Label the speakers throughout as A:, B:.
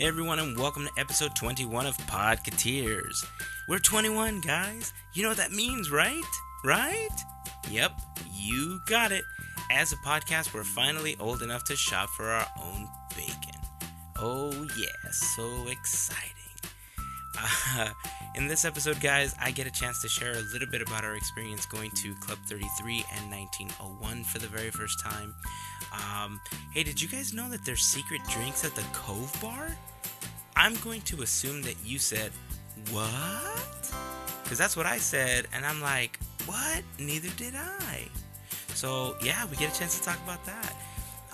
A: Hey everyone, and welcome to episode 21 of Podcateers. We're 21, guys. You know what that means, right? Right? Yep, you got it. As a podcast, we're finally old enough to shop for our own bacon. Oh, yeah, so exciting. Uh, in this episode, guys, I get a chance to share a little bit about our experience going to Club 33 and 1901 for the very first time. Um, hey, did you guys know that there's secret drinks at the Cove Bar? I'm going to assume that you said, What? Because that's what I said, and I'm like, What? Neither did I. So, yeah, we get a chance to talk about that.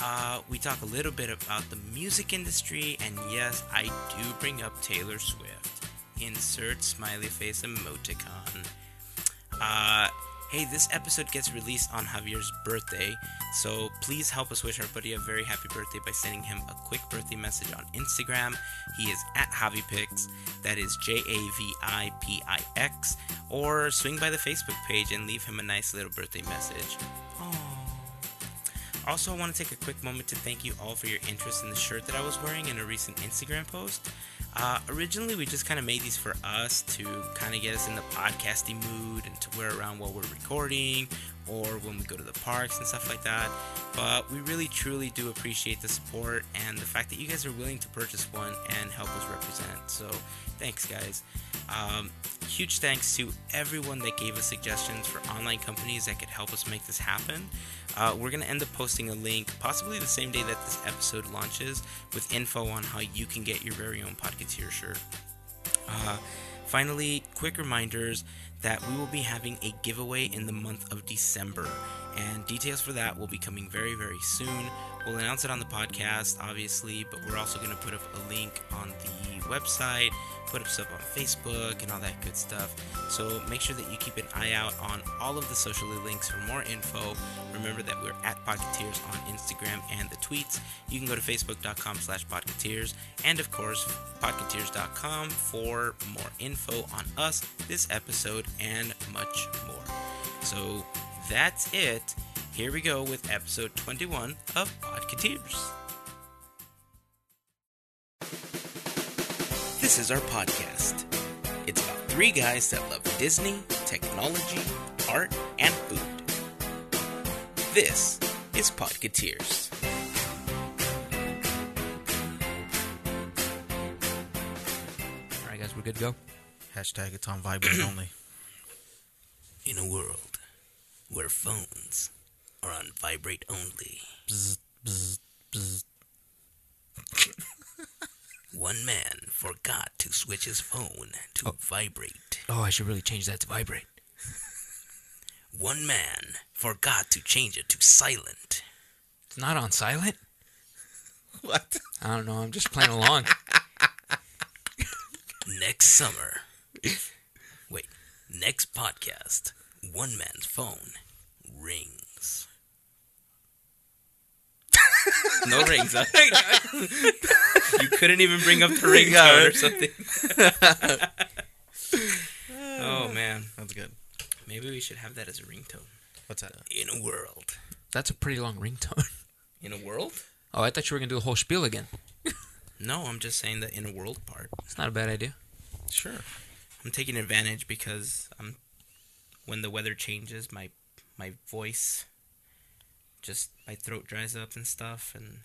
A: Uh, we talk a little bit about the music industry, and yes, I do bring up Taylor Swift. Insert smiley face emoticon. Uh, hey, this episode gets released on Javier's birthday, so please help us wish our buddy a very happy birthday by sending him a quick birthday message on Instagram. He is at JaviPix, that is J A V I P I X, or swing by the Facebook page and leave him a nice little birthday message. Aww. Also, I want to take a quick moment to thank you all for your interest in the shirt that I was wearing in a recent Instagram post. Uh, originally, we just kind of made these for us to kind of get us in the podcasting mood and to wear around while we're recording or when we go to the parks and stuff like that. But we really truly do appreciate the support and the fact that you guys are willing to purchase one and help us represent. So, thanks, guys. Um, huge thanks to everyone that gave us suggestions for online companies that could help us make this happen. Uh, we're going to end up posting a link, possibly the same day that this episode launches, with info on how you can get your very own Podcateer shirt. Uh, finally, quick reminders that we will be having a giveaway in the month of December, and details for that will be coming very, very soon. We'll announce it on the podcast, obviously, but we're also going to put up a link on the website, put up stuff on Facebook, and all that good stuff. So make sure that you keep an eye out on all of the social links for more info. Remember that we're at Podcateers on Instagram and the tweets. You can go to facebook.com slash Podcateers, and of course, podcateers.com for more info on us, this episode, and much more. So that's it. Here we go with episode 21 of Podcateers. This is our podcast. It's about three guys that love Disney, technology, art, and food. This is Podcateers.
B: All right, guys, we're good to go.
C: Hashtag it's on vibrate only.
A: In a world where phones are on vibrate only,
C: Bzz, bzz, bzz.
A: one man forgot to switch his phone to oh. vibrate.
B: Oh, I should really change that to vibrate.
A: One man forgot to change it to silent.
B: It's not on silent.
C: What?
B: I don't know. I'm just playing along.
A: Next summer. Next podcast. One man's phone rings. no rings. Huh? you couldn't even bring up the ring ringtone or something. oh man,
C: That's good.
A: maybe we should have that as a ringtone.
C: What's that?
A: In a world.
B: That's a pretty long ringtone.
A: In a world?
B: Oh, I thought you were gonna do the whole spiel again.
A: No, I'm just saying the in a world part.
B: It's not a bad idea.
C: Sure.
A: I'm taking advantage because I'm when the weather changes, my my voice just my throat dries up and stuff, and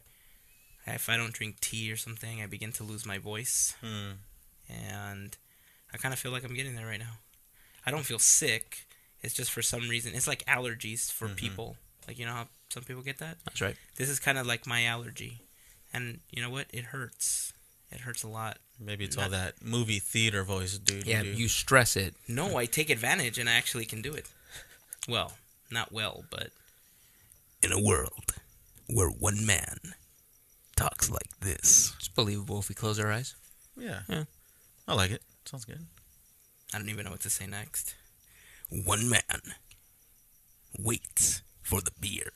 A: if I don't drink tea or something, I begin to lose my voice,
C: Hmm.
A: and I kind of feel like I'm getting there right now. I don't feel sick. It's just for some reason it's like allergies for
C: Mhm.
A: people. Like you know how some people get that.
B: That's right.
A: This is kind of like my allergy, and you know what? It hurts. It hurts a lot.
C: Maybe it's all that movie theater voice, dude.
B: Yeah,
C: do.
B: you stress it.
A: No, I take advantage and I actually can do it. Well, not well, but. In a world where one man talks like this.
B: It's believable if we close our eyes.
C: Yeah.
B: Yeah.
C: I like it. Sounds good.
A: I don't even know what to say next. One man waits for the beer.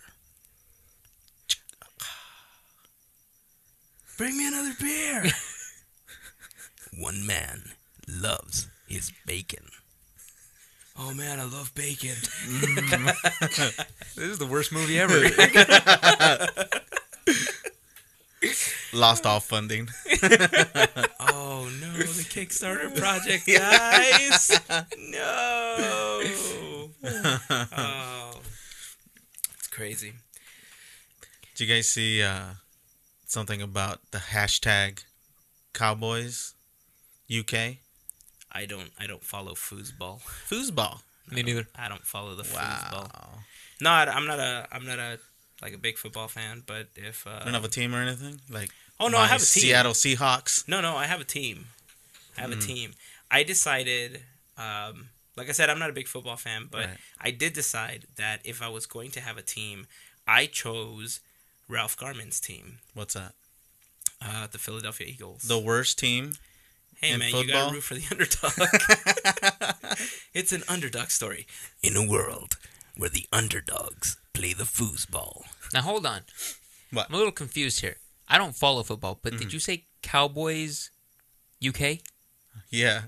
A: Bring me another beer. One man loves his bacon. Oh man, I love bacon.
B: This is the worst movie ever.
C: lost all funding.
A: Oh no, the Kickstarter project, guys! No. Oh, it's crazy.
C: Did you guys see uh, something about the hashtag Cowboys UK
A: I don't. I don't follow foosball.
C: foosball?
B: Me neither.
A: I don't follow the foosball.
C: Wow.
A: No, I, I'm not a. I'm not a like a big football fan. But if uh,
C: You don't have a team or anything like?
A: oh no, I have a team.
C: Seattle Seahawks.
A: No, no, I have a team. I have a
C: Mm.
A: team. I decided, um, like I said, I'm not a big football fan, but
C: Right.
A: I did decide that if I was going to have a team, I chose Ralph Garman's team,
C: What's that?
A: uh, the Philadelphia Eagles.
C: The worst team.
A: hey
C: in
A: man, you
C: football?
A: gotta root for the underdog. it's an underdog story in a world where the underdogs play the foosball.
B: Now hold on.
C: What?
B: I'm a little confused here. I don't follow football, but
C: Mm-hmm.
B: did you say Cowboys UK?
C: Yeah.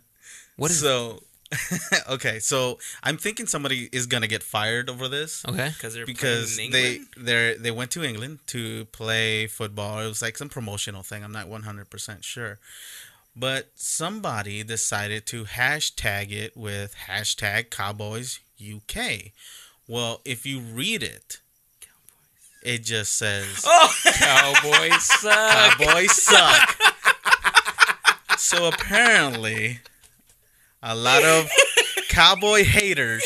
B: What is
C: so? okay, so I'm thinking somebody is gonna get fired over this.
B: Okay.
A: Because they're
C: because
A: playing in
C: they
A: England?
C: they they went to England to play football. It was like some promotional thing. I'm not 100% sure. But somebody decided to hashtag it with hashtag Cowboys UK. Well, if you read it, it just says
A: Oh,
B: Cowboys suck.
C: Cowboys suck. so apparently, a lot of cowboy haters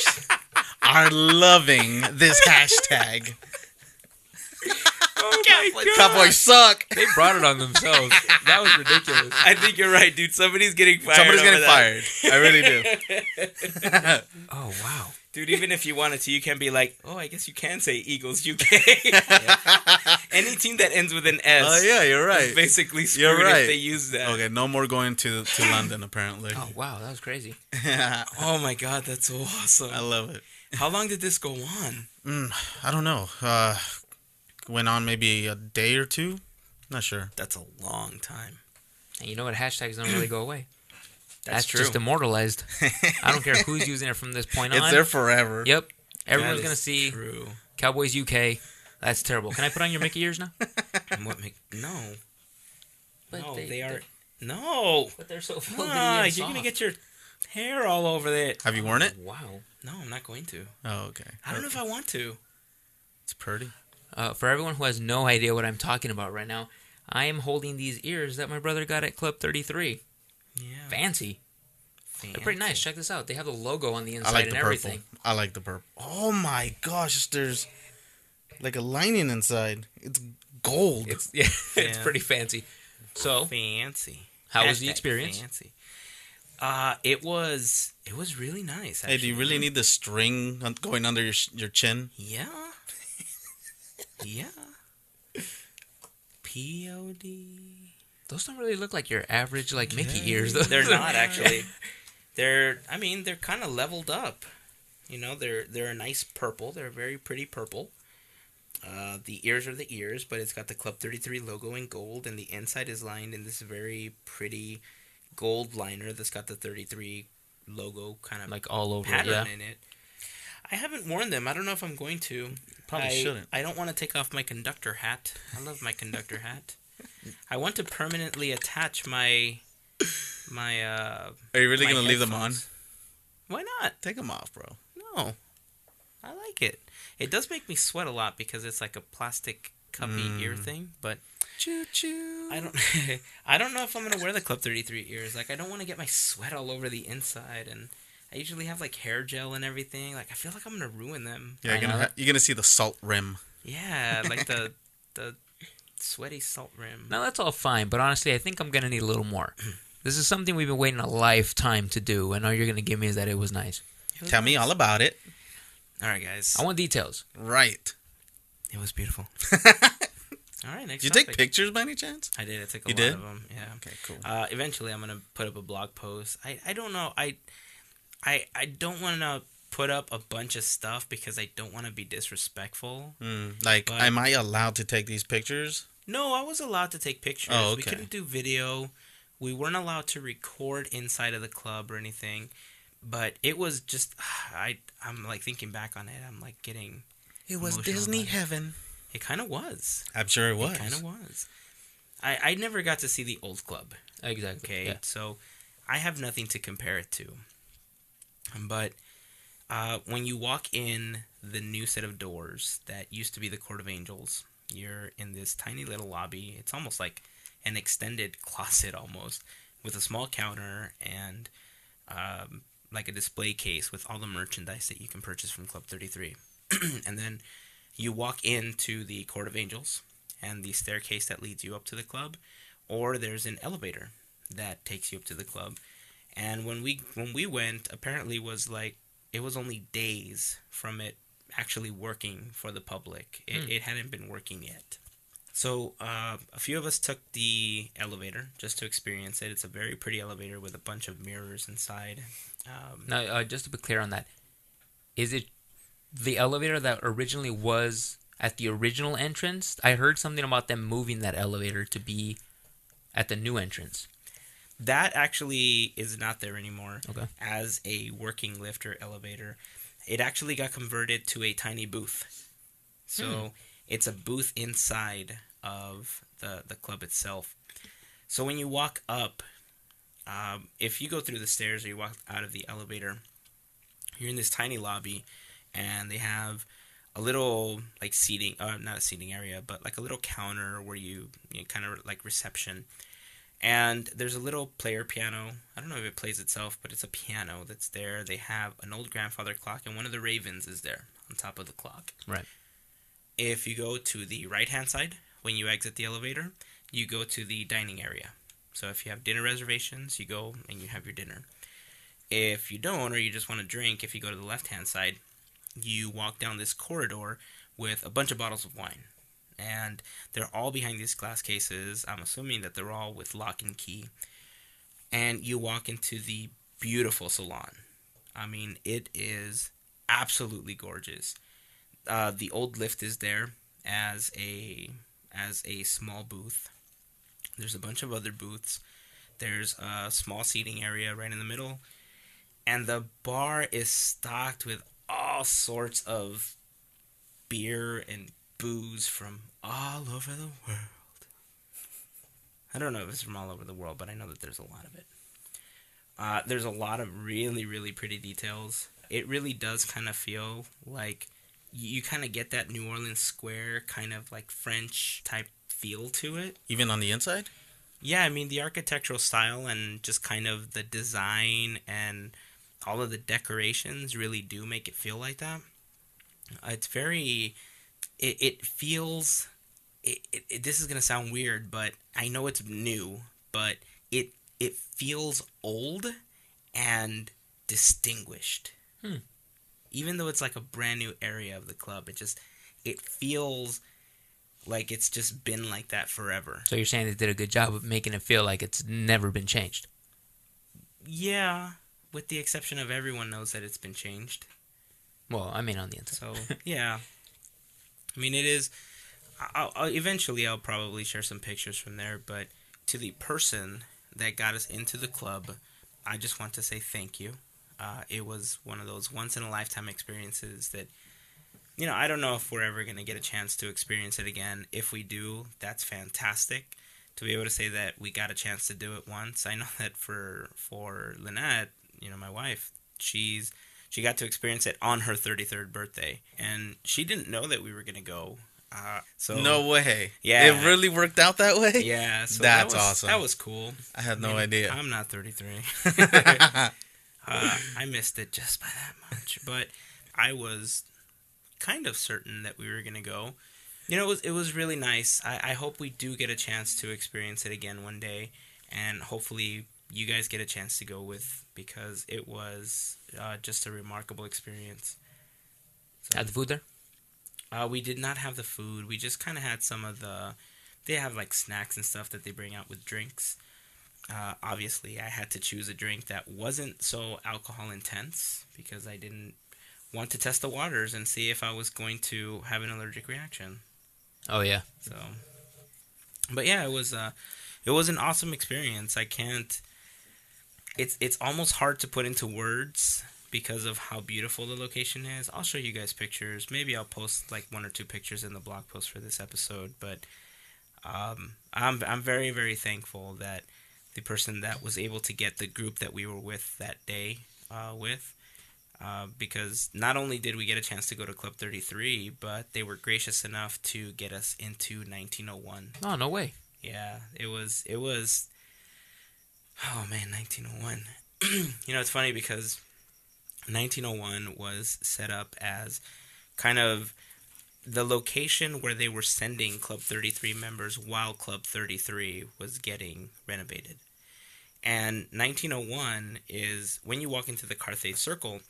C: are loving this hashtag.
A: oh.
C: Cowboys suck.
B: They brought it on themselves. That was ridiculous.
A: I think you're right, dude. Somebody's getting fired.
C: Somebody's
A: over
C: getting
A: that.
C: fired. I really do.
B: Oh wow.
A: Dude, even if you wanted to, you can be like, oh, I guess you can say Eagles UK. Any team that ends with an S
C: Oh yeah, you're right.
A: basically screwed
C: You're right.
A: if they use that.
C: Okay, no more going to to London. Apparently,
B: Oh wow, that was crazy.
A: Oh my god, that's so awesome.
C: I love it.
A: How long did this go on?
C: Mm, I don't know. Uh, went on maybe a day or two. Not sure.
A: That's a long time.
B: And you know what? Hashtags don't really go away.
A: That's,
B: That's,
A: true.
B: just immortalized. I don't care who's using it from this point on.
C: It's there forever.
B: Yep. Everyone's gonna see
A: True.
B: Cowboys UK. That's terrible. Can I put on your Mickey ears now?
A: And what make no?
B: But
A: no,
B: they-
A: they, are no.
B: But they're so filthy
A: Ah, you're gonna get your hair all over it.
C: Have you worn it?
B: Wow.
A: No, I'm not going to.
C: Oh, okay.
A: I don't know if I want to.
C: It's pretty.
B: Uh, for everyone who has no idea what I'm talking about right now, I am holding these ears that my brother got at Club 33.
A: Yeah.
B: Fancy. They're pretty nice. Check this out. They have the logo on the inside
C: I like
B: and
C: the purple.
B: everything.
C: I like the purple. Oh my gosh, there's like a lining inside. It's gold.
B: It's yeah, it's pretty fancy. So,
A: fancy.
B: how was the experience?
A: Fancy. Uh, it was it was really nice.
C: hey, do you really need the string going under your your chin?
A: Yeah. yeah. P O D.
B: Those don't really look like your average like Mickey
C: Yeah.
B: ears though.
A: They're not actually. They're. I mean, they're kind of leveled up. You know, they're they're a nice purple. They're a very pretty purple. Uh, the ears are the ears, but it's got the Club 33 logo in gold, and the inside is lined in this very pretty gold liner that's got the 33 logo kind of
B: like all over.
A: pattern
B: Yeah.
A: in it. I haven't worn them. I don't know if I'm going to.
C: Probably
A: I,
C: shouldn't.
A: I don't want to take off my conductor hat. I love my conductor hat. I want to permanently attach my my uh
C: Are you really gonna leave them on?
A: Why not?
C: Take them off, bro.
A: No. I like it. It does make me sweat a lot because it's like a plastic cuppy ear
C: Mm.
A: thing, but
C: Choo choo.
A: I don't I don't know if I'm going to wear the Club 33 ears. Like I don't want to get my sweat all over the inside and I usually have like hair gel and everything. Like I feel like I'm going to ruin them.
C: Yeah, you're gonna ha- you're gonna see the salt rim.
A: Yeah, like the the sweaty salt rim.
B: Now that's all fine, but honestly, I think I'm gonna need a little more. This is something we've been waiting a lifetime to do, and all you're gonna give me is that it was nice.
A: It was
C: Tell me all about it.
A: All right, guys.
B: I want details.
C: Right.
A: It was beautiful. all right, next
C: Did you take pictures by any chance?
A: I did. I took a
C: You
A: lot
C: did?
A: of them. Yeah.
C: Okay, cool.
A: Uh, eventually, I'm gonna put up a blog post. I, I don't know. I I I don't want to put up a bunch of stuff because I don't want to be disrespectful.
C: Mm, like,
A: But-
C: am I allowed to take these pictures?
A: No, I was allowed to take pictures.
C: Oh,
A: We couldn't do video. We weren't allowed to record inside of the club or anything. But it was just I I'm like thinking back on it. I'm like getting.
C: It was Disney
A: about it.
C: heaven.
A: It kind of was.
C: I'm sure it
A: It
C: was.
A: kind of was. I I never got to see the old club.
B: Exactly.
A: Okay,
B: Yeah.
A: so I have nothing to compare it to. But uh, when you walk in the new set of doors that used to be the Court of Angels, you're in this tiny little lobby. It's almost like an extended closet, almost, with a small counter and um, like a display case with all the merchandise that you can purchase from Club 33. and then you walk into the Court of Angels and the staircase that leads you up to the club, or there's an elevator that takes you up to the club. And when we when we went, apparently was like it was only days from it actually working for the public. It,
B: Hmm.
A: it hadn't been working yet. So uh, a few of us took the elevator just to experience it. It's a very pretty elevator with a bunch of mirrors inside. Um,
B: Now, uh, just to be clear on that, is it the elevator that originally was at the original entrance? I heard something about them moving that elevator to be at the new entrance.
A: That actually is not there anymore
B: Okay.
A: as a working lift or elevator. It actually got converted to a tiny booth. So
B: Hmm.
A: it's a booth inside of the, the club itself. So when you walk up, um, if you go through the stairs or you walk out of the elevator, you're in this tiny lobby, and they have a little like seating, uh, not a seating area, but like a little counter where you, you kind of like reception and there's a little player piano. I don't know if it plays itself, but it's a piano that's there. They have an old grandfather clock, and one of the ravens is there on top of the clock.
B: Right.
A: If you go to the right hand side, when you exit the elevator, you go to the dining area. So if you have dinner reservations, you go and you have your dinner. If you don't, or you just want to drink, if you go to the left hand side, you walk down this corridor with a bunch of bottles of wine. And they're all behind these glass cases. I'm assuming that they're all with lock and key. And you walk into the beautiful salon. I mean, it is absolutely gorgeous. Uh, the old lift is there as a as a small booth. There's a bunch of other booths. There's a small seating area right in the middle, and the bar is stocked with all sorts of beer and booze from all over the world. I don't know if it's from all over the world, but I know that there's a lot of it. Uh, there's a lot of really, really pretty details. It really does kind of feel like you, you kind of get that New Orleans square kind of like French type feel to it.
C: Even on the inside?
A: Yeah, I mean the architectural style and just kind of the design and all of the decorations really do make it feel like that. It's very, it, it feels. It, it, this is gonna sound weird, but I know it's new, but it it feels old and distinguished.
B: Hmm.
A: Even though it's like a brand new area of the club, it just it feels like it's just been like that forever.
B: So you're saying they did a good job of making it feel like it's never been changed.
A: Yeah, with the exception of everyone knows that it's been changed.
B: Well, I mean on the inside.
A: So yeah, I mean it is. I'll, I'll, eventually, I'll probably share some pictures from there. But to the person that got us into the club, I just want to say thank you. Uh, it was one of those once in a lifetime experiences that, you know, I don't know if we're ever gonna get a chance to experience it again. If we do, that's fantastic. To be able to say that we got a chance to do it once, I know that for for Lynette, you know, my wife, she's she got to experience it on her 33rd birthday and she didn't know that we were gonna go uh, so
C: no way.
A: Yeah.
C: It really worked out that way?
A: yeah so
C: That's
A: that was,
C: awesome.
A: that was cool
C: I had
A: I
C: no
A: mean,
C: idea.
A: i'm not 33 uh, i missed it just by that much but i was kind of certain that we were gonna go you know it was, it was really nice I, I hope we do get a chance to experience it again one day and hopefully you guys get a chance to go with because it was uh, just a remarkable experience
B: Had the food there?
A: Uh, we did not have the food. We just kind of had some of the. They have like snacks and stuff that they bring out with drinks. Uh, obviously, I had to choose a drink that wasn't so alcohol intense because I didn't want to test the waters and see if I was going to have an allergic reaction.
B: Oh yeah.
A: So, but yeah, it was uh, it was an awesome experience. I can't. It's it's almost hard to put into words because of how beautiful the location is. I'll show you guys pictures. Maybe I'll post like one or two pictures in the blog post for this episode. But um, I'm I'm very very thankful that the person that was able to get the group that we were with that day uh, with. Uh, because not only did we get a chance to go to Club 33, but they were gracious enough to get us into 1901.
B: Oh, no way.
A: Yeah, it was it was oh man, 1901. you know, it's funny because 1901 was set up as kind of the location where they were sending Club 33 members while Club 33 was getting renovated. And 1901 is when you walk into the Carthay Circle,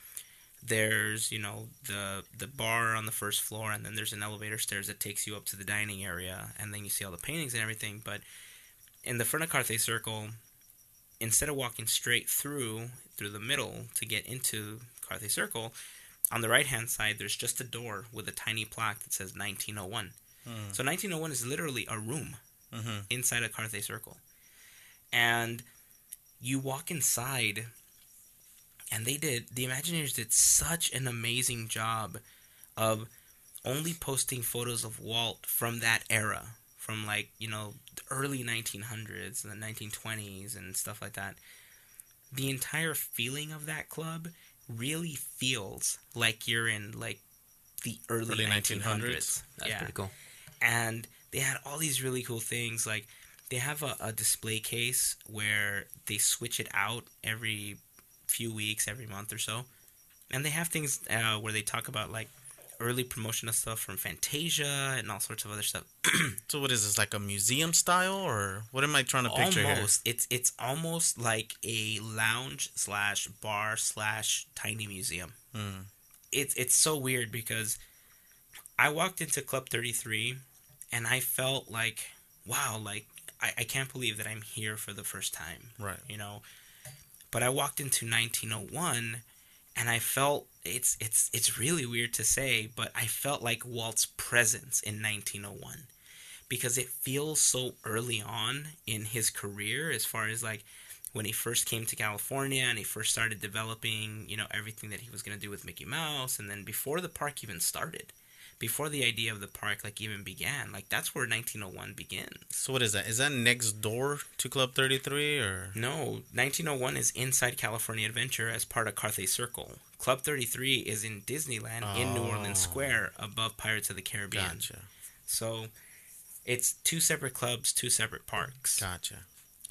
A: there's, you know, the the bar on the first floor and then there's an elevator stairs that takes you up to the dining area and then you see all the paintings and everything, but in the front of Carthay Circle, instead of walking straight through through the middle to get into Carthay Circle, on the right hand side there's just a door with a tiny plaque that says 1901. So 1901 is literally a room
C: Mhm.
A: inside a Carthay Circle. And you walk inside and they did the Imagineers did such an amazing job of only posting photos of Walt from that era, from like, you know, the early 1900s and the 1920s and stuff like that. The entire feeling of that club really feels like you're in like the early,
C: Early
A: 1900s.
C: 1900s.
B: That's
A: yeah
B: pretty cool.
A: and they had all these really cool things like they have a, a display case where they switch it out every few weeks every month or so and they have things uh, where they talk about like early promotional stuff from fantasia and all sorts of other stuff
C: So what is this like a museum style or what am I trying to picture here?
A: almost it's it's almost like a lounge slash bar slash tiny museum
C: Mm.
A: it's it's so weird because I walked into Club 33 and I felt like, wow, like I, I can't believe that I'm here for the first time,
C: Right.
A: you know. But I walked into 1901 and I felt it's it's it's really weird to say, but I felt like Walt's presence in 1901 because it feels so early on in his career as far as like when he first came to California and he first started developing, you know, everything that he was going to do with Mickey Mouse and then before the park even started, before the idea of the park like even began, like that's where 1901 begins.
C: So what is that? Is that next door to Club 33 or
A: No, 1901 is inside California Adventure as part of Carthay Circle. Club 33 is in Disneyland in New Orleans
C: Oh.
A: Square above Pirates of the Caribbean.
C: Gotcha.
A: So it's two separate clubs, two separate parks.
C: Gotcha.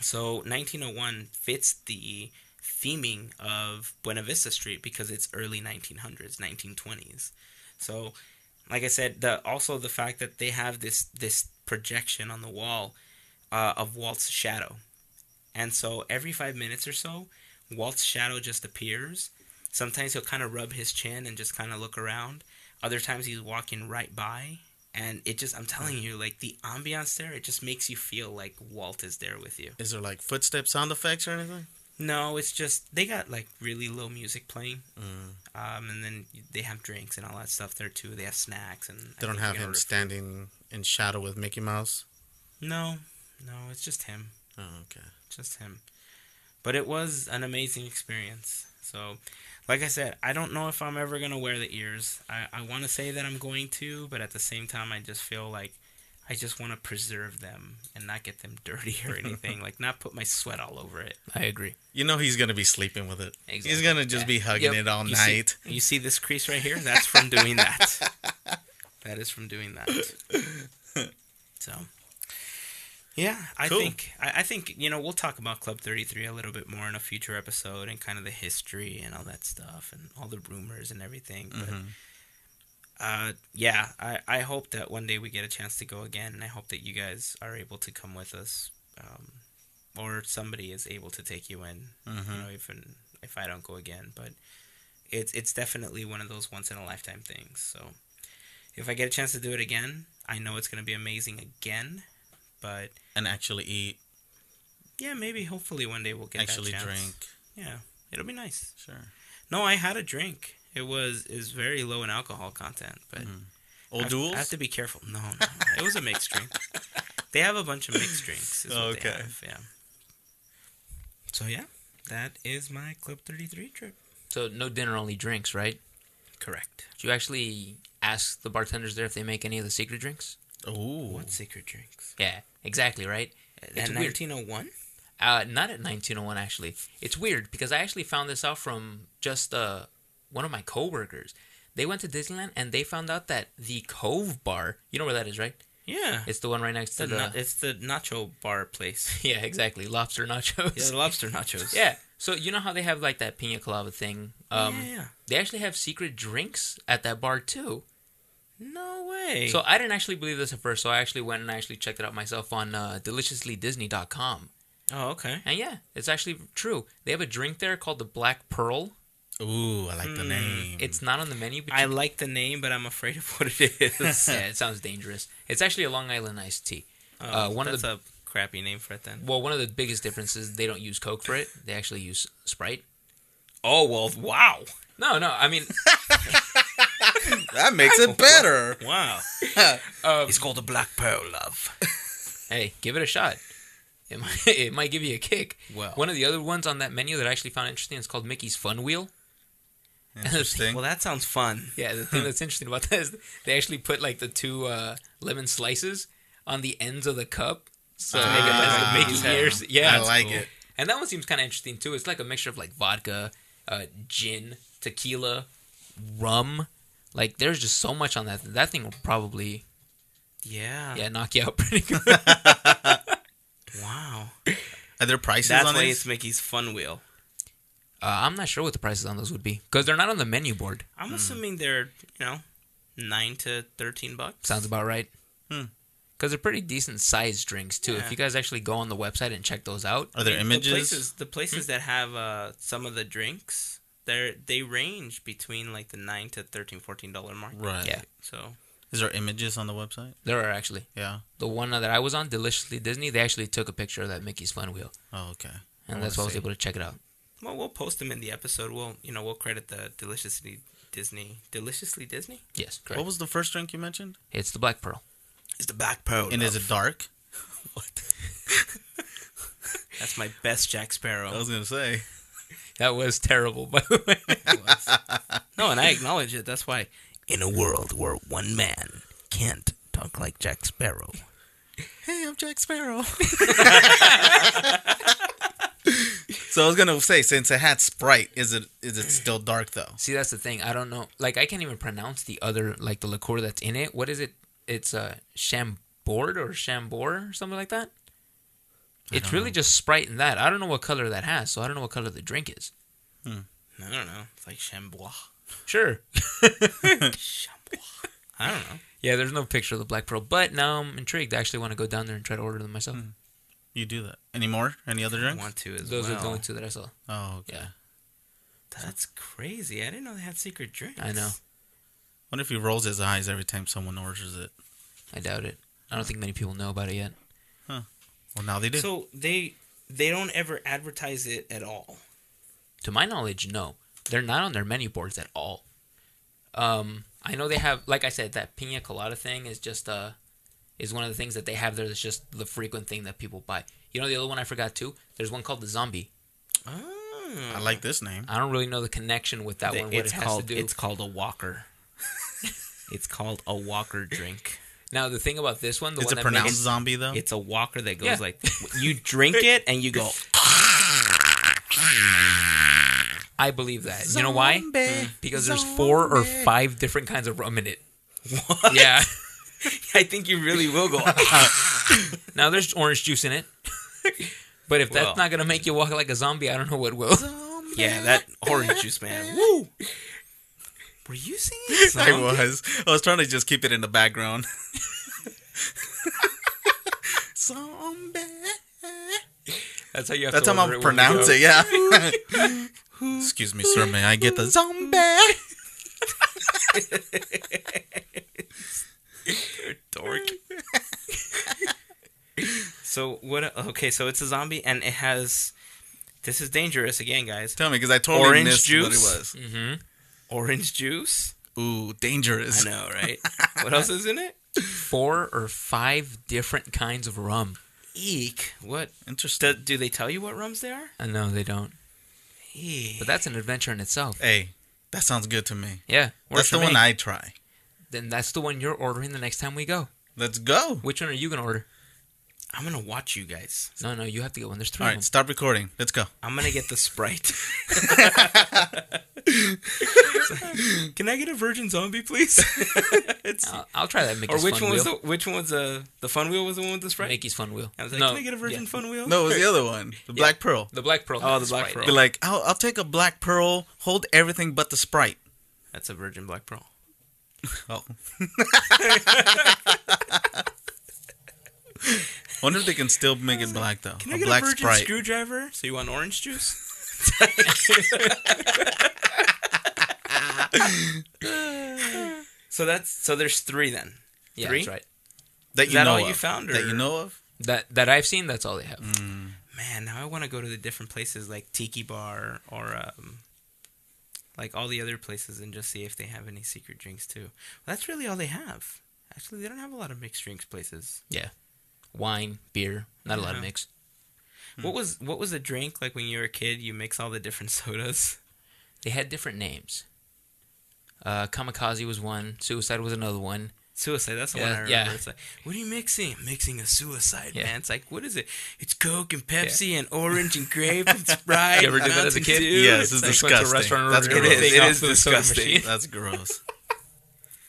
A: So 1901 fits the theming of Buena Vista Street because it's early 1900s, 1920s. So, like I said, the also the fact that they have this this projection on the wall uh, of Walt's shadow, and so every five minutes or so, Walt's shadow just appears. Sometimes he'll kind of rub his chin and just kind of look around. Other times he's walking right by, and it just I'm telling you, like the ambiance there, it just makes you feel like Walt is there with you.
C: Is there like footstep sound effects or anything?
A: No, it's just they got like really low music playing,
C: Mm.
A: um, and then they have drinks and all that stuff there too. They have snacks and
C: They
A: I
C: don't have him standing in shadow with Mickey Mouse.
A: No, no, it's just him,
C: Oh, okay.
A: just him. But it was an amazing experience. So, like I said, I don't know if I'm ever gonna wear the ears. I I want to say that I'm going to, but at the same time, I just feel like I just want to preserve them and not get them dirty or anything. like not put my sweat all over it.
B: I agree.
C: You know he's gonna be sleeping with it. He's gonna just be hugging
B: Yep.
C: it all
A: You
C: night.
A: See, you see this crease right here? That's from doing that. that is from doing that. So, yeah, I
C: Cool.
A: think I, I think you know we'll talk about Club Thirty Three a little bit more in a future episode and kind of the history and all that stuff and all the rumors and everything. But
C: Mhm.
A: Uh, yeah, I I hope that one day we get a chance to go again, and I hope that you guys are able to come with us, um, or somebody is able to take you in you
C: Mhm.
A: know, even if I don't go again. But it's it's definitely one of those once in a lifetime things. So if I get a chance to do it again, I know it's gonna be amazing again. But
C: And actually eat,
A: yeah, maybe hopefully one day we'll get
C: actually
A: that chance.
C: drink.
A: Yeah, it'll be nice.
C: Sure.
A: No, I had a drink. It was is very low in alcohol content, but I
C: Old
A: have,
C: duels.
A: I have to be careful. No, no, it was a mixed drink. They have a bunch of mixed drinks. Is what they
C: Okay.
A: have, yeah. So yeah, that is my Club Thirty Three trip.
B: So no dinner, only drinks, right?
A: Correct.
B: Did you actually ask the bartenders there if they make any of the secret drinks?
C: Ooh.
A: What secret drinks?
B: Yeah, exactly right.
A: At
B: It's
A: 1901?
B: Uh, not at 1901 actually. It's weird because I actually found this out from just uh one of my coworkers. They went to Disneyland and they found out that the Cove Bar, you know where that is, right?
A: Yeah.
B: It's the one right next
A: the
B: to the.
A: na- it's the nacho bar place.
B: yeah, exactly. Lobster nachos.
A: Yeah, the lobster nachos.
B: Yeah. So you know how they have like that pina colada thing? Um,
A: yeah, yeah.
B: They actually have secret drinks at that bar too.
A: No way.
B: So I didn't actually believe this at first. So I actually went and I actually checked it out myself on uh, deliciously.disney.com.
A: oh, okay.
B: And yeah, it's actually true. They have a drink there called the Black Pearl.
C: Ooh, I like the
A: Hmm.
C: name.
B: It's not on the menu, but
A: I
B: you-
A: like the name, but I'm afraid of what it is.
B: yeah, it sounds dangerous. It's actually a Long Island iced tea.
A: Oh,
B: Uh, one of
A: that's
B: the-
A: a crappy name for it then.
B: Well, one of the biggest differences they don't use Coke for it. They actually use Sprite.
A: Oh well, wow,
B: No, no. I mean,
C: that makes it better.
A: wow.
B: um,
A: It's called a black pearl, love.
B: hey, give it a shot. It might, it might give you a kick.
A: Well,
B: One of the other ones on that menu that I actually found interesting is called Mickey's Fun Wheel.
C: Interesting.
A: well, that sounds fun.
B: Yeah, the thing that's interesting about that is they actually put like the two uh, lemon slices on the ends of the cup. So make it as the Mickey ears. Yeah,
C: I like
B: cool.
C: it.
B: And that one seems kind of interesting too. It's like a mixture of like vodka, uh, gin, tequila, rum. Like there's just so much on that. That thing will probably
A: Yeah.
B: yeah knock you out pretty good.
A: Wow.
C: Are there prices
A: That's
C: on
A: why
C: these?
A: it's Mickey's Fun Wheel.
B: Uh, I'm not sure what the prices on those would be because they're not on the menu board.
A: I'm assuming they're you know nine to thirteen bucks.
B: Sounds about right.
C: Hmm.
B: Because they're pretty decent sized drinks too.
A: Yeah.
B: If you guys actually go on the website and check those out,
C: Are there
A: The
C: images?
A: places, the places that have uh, some of the drinks, they they range between like the nine to 13 14 dollar mark.
C: Right.
B: Yeah.
A: So
C: Is there images on the website?
B: there are actually
C: Yeah.
B: the one that I was on, Deliciously Disney. They actually took a picture of that Mickey's Fun Wheel,
C: Oh, okay.
B: and
C: I
B: that's why I was
C: see.
B: able to check it out.
A: Well, we'll post them in the episode. We'll you know we'll credit the deliciously Disney, deliciously Disney.
B: Yes, correct.
C: What was the first drink you mentioned?
B: it's the Black Pearl.
A: It's the Black Pearl.
C: and is it dark?
A: what? That's my best Jack Sparrow.
C: I was gonna say.
B: That was terrible, by the way.
A: No, and I acknowledge it. That's why. In a world where one man can't talk like Jack Sparrow.
C: Hey, I'm Jack Sparrow. so I was gonna say, since it had Sprite, is it is it still dark though?
B: See, that's the thing. I don't know. Like, I can't even pronounce the other, like the liqueur that's in it. What is it? It's uh, Chambord or Chambord or something like that. It's really just Sprite and that. I don't know what color that has, so I don't know what color the drink is.
A: I don't know. It's like Chambois.
B: Sure.
A: Chambois. I don't know.
B: Yeah, there's no picture of the Black Pearl, but now I'm intrigued. I actually want to go down there and try to order them myself.
C: You do that. Any more? Any other drinks?
A: I
C: drinks?
A: want to as
B: Those
A: well.
B: are the only two that I saw.
C: Oh, okay.
B: Yeah.
A: That's crazy. I didn't know they had secret drinks.
B: I know.
C: Wonder if he rolls his eyes every time someone orders it?
B: I doubt it. I don't think many people know about it yet. Huh.
C: Well, now they do.
A: So they they don't ever advertise it at all.
B: To my knowledge, no. They're not on their menu boards at all. Um, I know they have, like I said, that pina colada thing is just uh, is one of the things that they have there. That's just the frequent thing that people buy. You know, the other one I forgot too. There's one called the zombie.
A: Oh.
C: I like this name.
B: I don't really know the connection with that
A: The-
B: one. What
A: it's
B: it has
A: called
B: to do.
A: it's called a walker. it's called a walker drink.
B: Now the thing about this one, the
C: Is
B: one
C: it
B: that
C: pronounced
B: makes,
C: zombie though?
A: It's a walker that goes
B: Yeah.
A: like you drink it and you go.
B: I believe that. You know why?
C: Zombie,
B: Because there's four or five different kinds of rum in it.
A: What?
B: Yeah.
A: I think you really will go.
B: now there's orange juice in it. but if that's
A: Well.
B: not gonna make you walk like a zombie, I don't know what will.
A: yeah, that orange juice, man. Woo! Were you singing?
C: I was. I was trying to just keep it in the background. zombie.
B: That's how you have
C: That's
B: to
C: how I'm pronounce it. Yeah. Excuse me, sir. May I get the zombie?
A: Dork. so what? Okay, so it's a zombie, and it has. This is dangerous again, guys.
C: Tell me, because I totally
A: Orange
C: missed what it was.
B: Mm-hmm.
A: Orange juice.
C: Ooh, dangerous.
A: I know, right? what else is in it?
B: Four or five different kinds of rum.
A: Eek. What?
C: Interesting.
A: Do, do they tell you what rums they are?
B: I know they don't,
A: Eek.
B: but that's an adventure in itself.
C: Hey, that sounds good to me.
B: Yeah,
C: That's the
B: for
C: one. I try.
B: Then that's the one you're ordering the next time we go.
C: Let's go.
B: Which one are you gonna order?
A: I'm gonna watch you guys.
B: No, no, you have to get one. There's three.
C: All
B: of them.
C: stop recording. Let's go.
A: I'm gonna get the Sprite. Can I get a virgin zombie, please?
B: I'll, I'll try that.
A: or which
B: fun
A: one was
B: wheel.
A: the which one was the the fun wheel was the one with the Sprite?
B: Mickey's fun wheel.
A: I was like,
B: no,
A: can I get a virgin
B: yeah.
A: fun wheel?
C: No, it was the other one, the Black Pearl.
B: The black pearl.
A: Oh,
B: has
A: the Black
B: Sprite.
A: Pearl.
C: Be like, I'll, I'll take a Black Pearl. Hold everything but the Sprite.
A: That's a virgin black pearl.
C: Oh. Wonder if they can still make it black though.
A: Can I
C: a
A: get
C: black
A: a virgin
C: Sprite.
A: screwdriver? So you want orange juice? so that's so there's three then.
B: Yeah,
A: Three?
B: that's right.
C: that
A: Is
C: you
A: that
C: know
A: all
C: of.
A: you found, Or?
C: That you know of.
B: That that I've seen. That's all they have.
C: Mm.
A: Man, now I want to go to the different places like Tiki Bar or um, like all the other places and just see if they have any secret drinks too. Well, that's really all they have. Actually, they don't have a lot of mixed drinks places.
B: Yeah, wine, beer, not a lot of mix.
A: What was what was a drink like when you were a kid? You mix all the different sodas.
B: They had different names. Uh, Kamikaze was one. Suicide was another one.
A: Suicide. That's the
B: Yeah,
A: one I remember.
B: yeah.
A: It's like, what are you mixing? I'm mixing a suicide,
B: Yeah.
A: man. It's like, what is it? It's Coke and Pepsi and orange and grape and Sprite.
B: You ever did that as a
A: Mountain
B: kid?
A: Dew.
C: Yes,
A: it's
C: it's
A: like,
B: went to a
C: disgusting.
B: restaurant
C: That's
B: ordered
C: gross.
A: everything
B: It
A: off
B: is disgusting.
C: That's gross.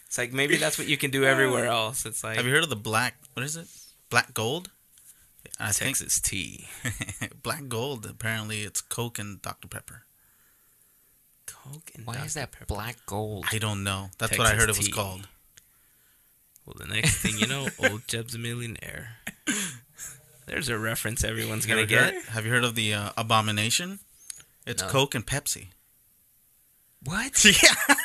A: It's like maybe that's what you can do everywhere else. It's like
C: Have you heard of the black? What is it? Black gold. I
A: Texas tea,
C: black gold. Apparently, it's Coke and Dr Pepper.
A: Coke and
B: Why
A: Dr.
B: is that
A: Pepper.
B: black gold?
C: I don't know. That's what I
A: Texas
C: heard it was called.
A: Well, the next thing you know, old Jeb's a millionaire. There's a reference everyone's gonna
C: Have you heard-
A: get.
C: Have you heard of the uh, abomination? It's
B: No.
C: Coke and Pepsi.
B: What?
C: Yeah,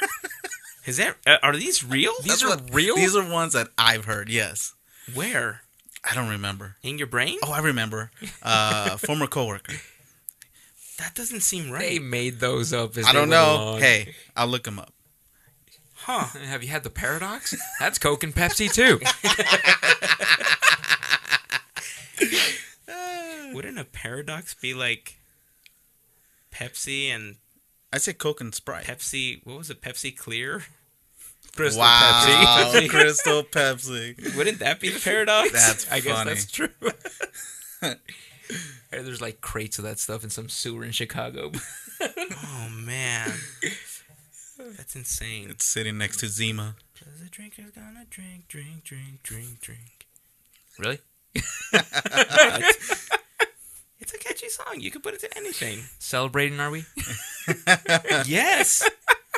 A: Is that uh, are these real?
B: These
C: That's
B: are
C: what-
B: real?
C: These are ones that I've heard. Yes,
A: Where
C: I don't remember.
A: in your brain?
C: Oh, I remember. Uh, former coworker.
A: That doesn't seem right.
B: They made those up. As
C: I
B: they
C: don't know.
B: along.
C: Hey, I'll look them up.
A: Huh?
B: Have you had the paradox? That's Coke and Pepsi too.
A: Wouldn't a paradox be like Pepsi and
C: I say Coke and Sprite.
A: Pepsi? What was it? Pepsi Clear?
B: Crystal
C: wow,
A: Pepsi.
C: Crystal Pepsi.
A: Wouldn't that be the paradox?
C: That's
B: I guess that's true. There's like crates of that stuff in some sewer in Chicago.
A: oh man, that's insane.
C: It's sitting next to Zima.
A: Cause the drinker's gonna drink, drink, drink, drink, drink.
B: really?
A: It's a catchy song. You could put it to anything.
B: Celebrating, are we?
A: yes.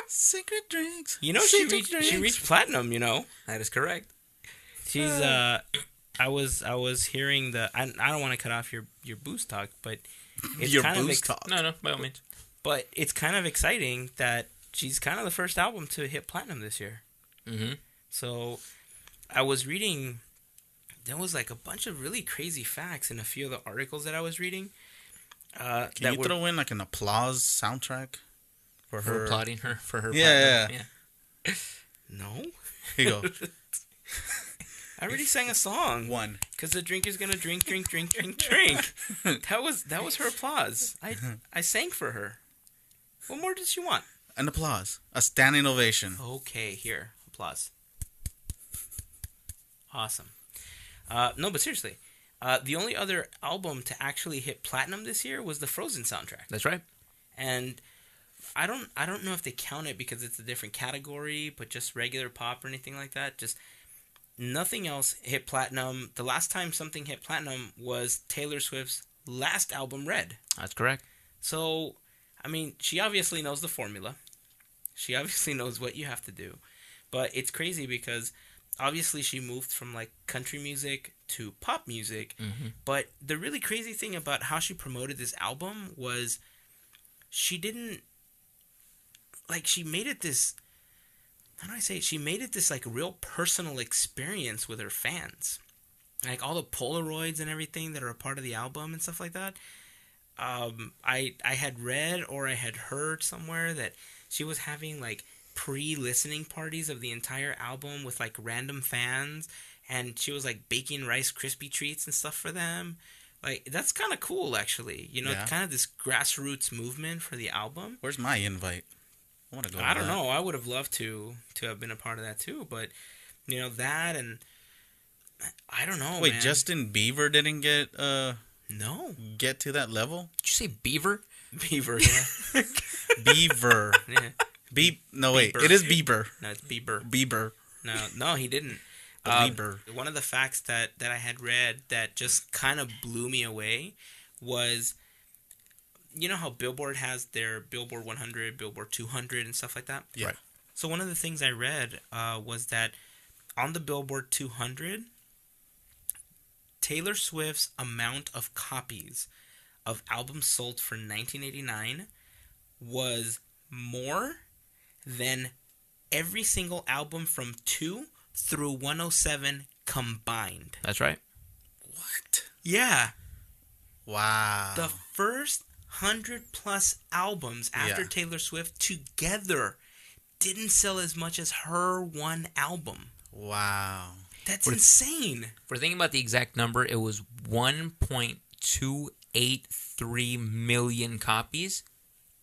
C: Secret drinks.
A: You know she
C: Secret
A: reached she reached platinum. You know
B: That is correct.
A: she's uh. I was I was hearing the I, I don't want to cut off your your boost talk, but it's
C: Your
A: kind of
C: boost
A: ex-
C: talk.
B: No, no, by all means.
A: but it's kind of exciting that she's kind of the first album to hit platinum this year.
B: Mm-hmm.
A: So I was reading there was like a bunch of really crazy facts in a few of the articles that I was reading. Uh,
C: Can
A: that
C: you
A: were
C: throw in like an applause soundtrack for
B: For
C: her?
B: applauding her for her.
C: Yeah,
B: platinum.
A: no.
C: Here you go.
A: I already sang a song
C: One.
A: because the drinker's gonna drink, drink, drink, drink, drink. That was that was her applause. I I sang for her. What more did she want?
C: An applause. A standing ovation.
A: Okay, here, applause. Awesome. Uh, no, but seriously, uh, the only other album to actually hit platinum this year was the Frozen soundtrack,
B: That's right.
A: and I don't I don't know if they count it because it's a different category, but just regular pop or anything like that. Just nothing else hit platinum. The last time something hit platinum was Taylor Swift's last album, Red.
B: That's correct.
A: So, I mean, she obviously knows the formula. She obviously knows what you have to do. But it's crazy because obviously she moved from like country music to pop music.
B: Mhm.
A: But the really crazy thing about how she promoted this album was she didn't like she made it this how do I say it? She made it this like real personal experience with her fans. Like all the Polaroids and everything that are a part of the album and stuff like that um, I I had read or I had heard somewhere that she was having like pre-listening parties of the entire album with like random fans, and she was like baking Rice Krispie treats and stuff for them. Like that's kind of cool, actually. You know,
C: Yeah.
A: kind of this grassroots movement for the album.
C: Where's my invite? I want to go.
A: I don't
C: that.
A: know. I would have loved to to have been a part of that too, but you know that and I don't know.
C: Wait,
A: man.
C: Justin Bieber didn't get uh
A: no
C: get to that level?
B: Did you say beaver?
A: Beaver. Yeah.
C: Beaver.
A: yeah.
C: Beep. No wait,
A: Bieber.
C: it is Bieber.
A: No, it's Bieber.
C: Bieber.
A: No, no, he didn't. Um,
C: Bieber.
A: One of the facts that that I had read that just kind of blew me away was, you know how Billboard has their Billboard 100, Billboard 200, and stuff like that.
C: Yeah.
B: Right.
A: So one of the things I read uh, was that on the Billboard 200, Taylor Swift's amount of copies of albums sold for 1989 was more than every single album from 2 through 107 combined.
B: That's right.
C: What?
A: Yeah.
C: Wow.
A: The first 100 plus albums after
C: Yeah.
A: Taylor Swift together didn't sell as much as her one album.
C: wow.
A: That's
B: What-
A: insane.
B: If we're thinking about the exact number, it was 1.283 million copies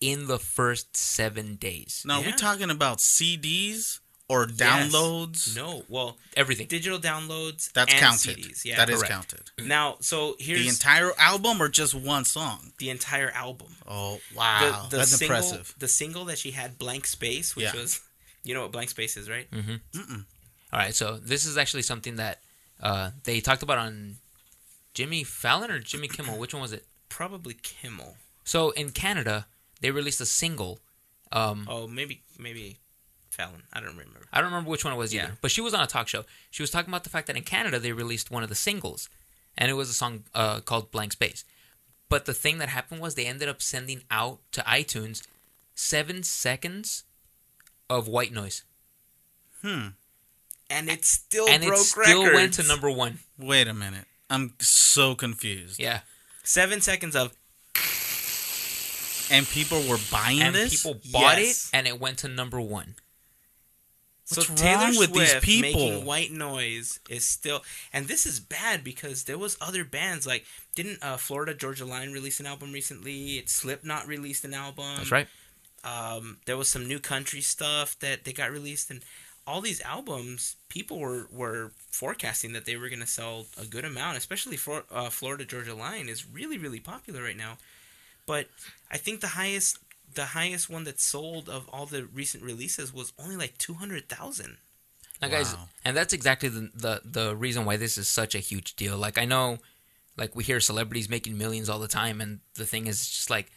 B: in the first seven days.
C: Now, are we
A: Yeah.
C: talking about CDs or downloads?
A: No, well,
B: Everything.
A: digital downloads
C: That's
A: and
C: counted.
A: CDs. Yeah,
C: that is
B: correct.
C: counted.
A: Now, so here's
C: The entire album or just one song?
A: the entire album.
C: Oh, wow.
A: the, the
C: That's
A: single,
C: impressive.
A: The single that she had, Blank Space, which
C: Yeah.
A: was, you know what Blank Space is, right? Mm-hmm.
B: All right, so this is actually something that uh, they talked about on Jimmy Fallon or Jimmy Kimmel. Which one was it?
A: Probably Kimmel.
B: So in Canada, they released a single. Um,
A: Oh, maybe maybe Fallon. I don't remember.
B: I don't remember which one it was
A: Yeah.
B: either, but she was on a talk show. She was talking about the fact that in Canada they released one of the singles, and it was a song uh, called "Blank Space." But the thing that happened was they ended up sending out to iTunes seven seconds of white noise,
A: And it still
B: and
A: broke
B: it still
A: records.
B: went to number one.
C: Wait a minute. I'm so confused.
B: Yeah,
A: seven seconds of
C: And people were buying
B: and
C: this?
B: people bought
A: Yes.
B: it, and it went to number one.
C: What's
A: so Taylor
C: wrong with these
A: Swift
C: people?
A: making white noise is still, and this is bad because there was other bands like didn't uh, Florida Georgia Line release an album recently? It Slipknot released an album.
B: That's right.
A: Um, there was some new country stuff that they got released, and all these albums, people were were forecasting that they were going to sell a good amount. Especially for uh, Florida Georgia Line is really really popular right now. But I think the highest the highest one that sold of all the recent releases was only like two hundred thousand.
B: Now, guys,
C: Wow.
B: and that's exactly the, the the reason why this is such a huge deal. Like, I know, like we hear celebrities making millions all the time, and the thing is, just like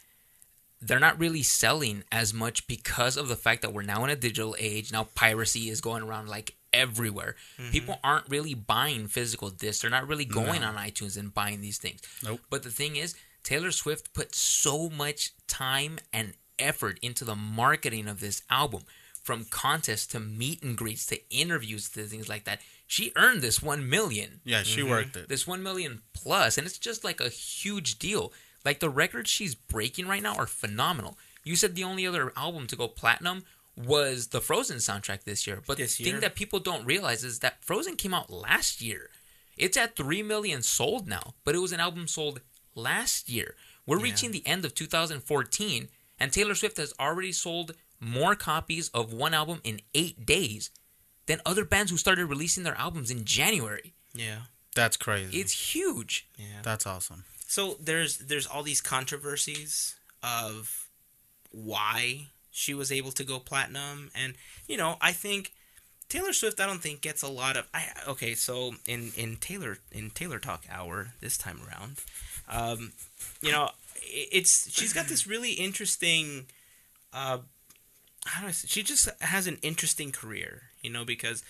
B: they're not really selling as much because of the fact that we're now in a digital age. Now, piracy is going around like everywhere. Mm-hmm. People aren't really buying physical discs. They're not really going on iTunes and buying these things.
C: Nope.
B: But the thing is, Taylor Swift put so much time and effort into the marketing of this album, from contests to meet and greets to interviews to things like that. She earned this one million,
C: Yeah, she mm-hmm. worked it.
B: this one million plus, and it's just like a huge deal. Like the records she's breaking right now are phenomenal. You said the only other album to go platinum was the Frozen soundtrack this year, but
A: This
B: the
A: year?
B: thing that people don't realize is that Frozen came out last year. It's at 3 million sold now, but it was an album sold last year. We're
A: Yeah.
B: reaching the end of 2014, and Taylor Swift has already sold more copies of one album in eight days than other bands who started releasing their albums in January.
A: Yeah,
C: That's crazy.
B: It's huge.
A: yeah.
C: That's awesome.
A: So there's there's all these controversies of why she was able to go platinum, and you know I think Taylor Swift I don't think gets a lot of. I okay, so in in Taylor in Taylor Talk hour this time around, um, you know it's she's got this really interesting. Uh, how do I say? She just has an interesting career, you know, because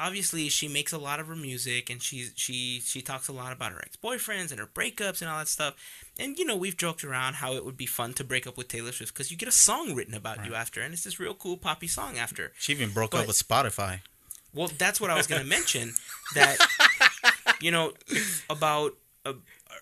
A: obviously she makes a lot of her music and she she she talks a lot about her ex-boyfriends and her breakups and all that stuff. And you know we've joked around how it would be fun to break up with taylor swift because you get a song written about you after and it's this real cool poppy song after.
C: She even broke
A: But-
C: up with Spotify.
A: well that's what i was going to mention that you know about uh,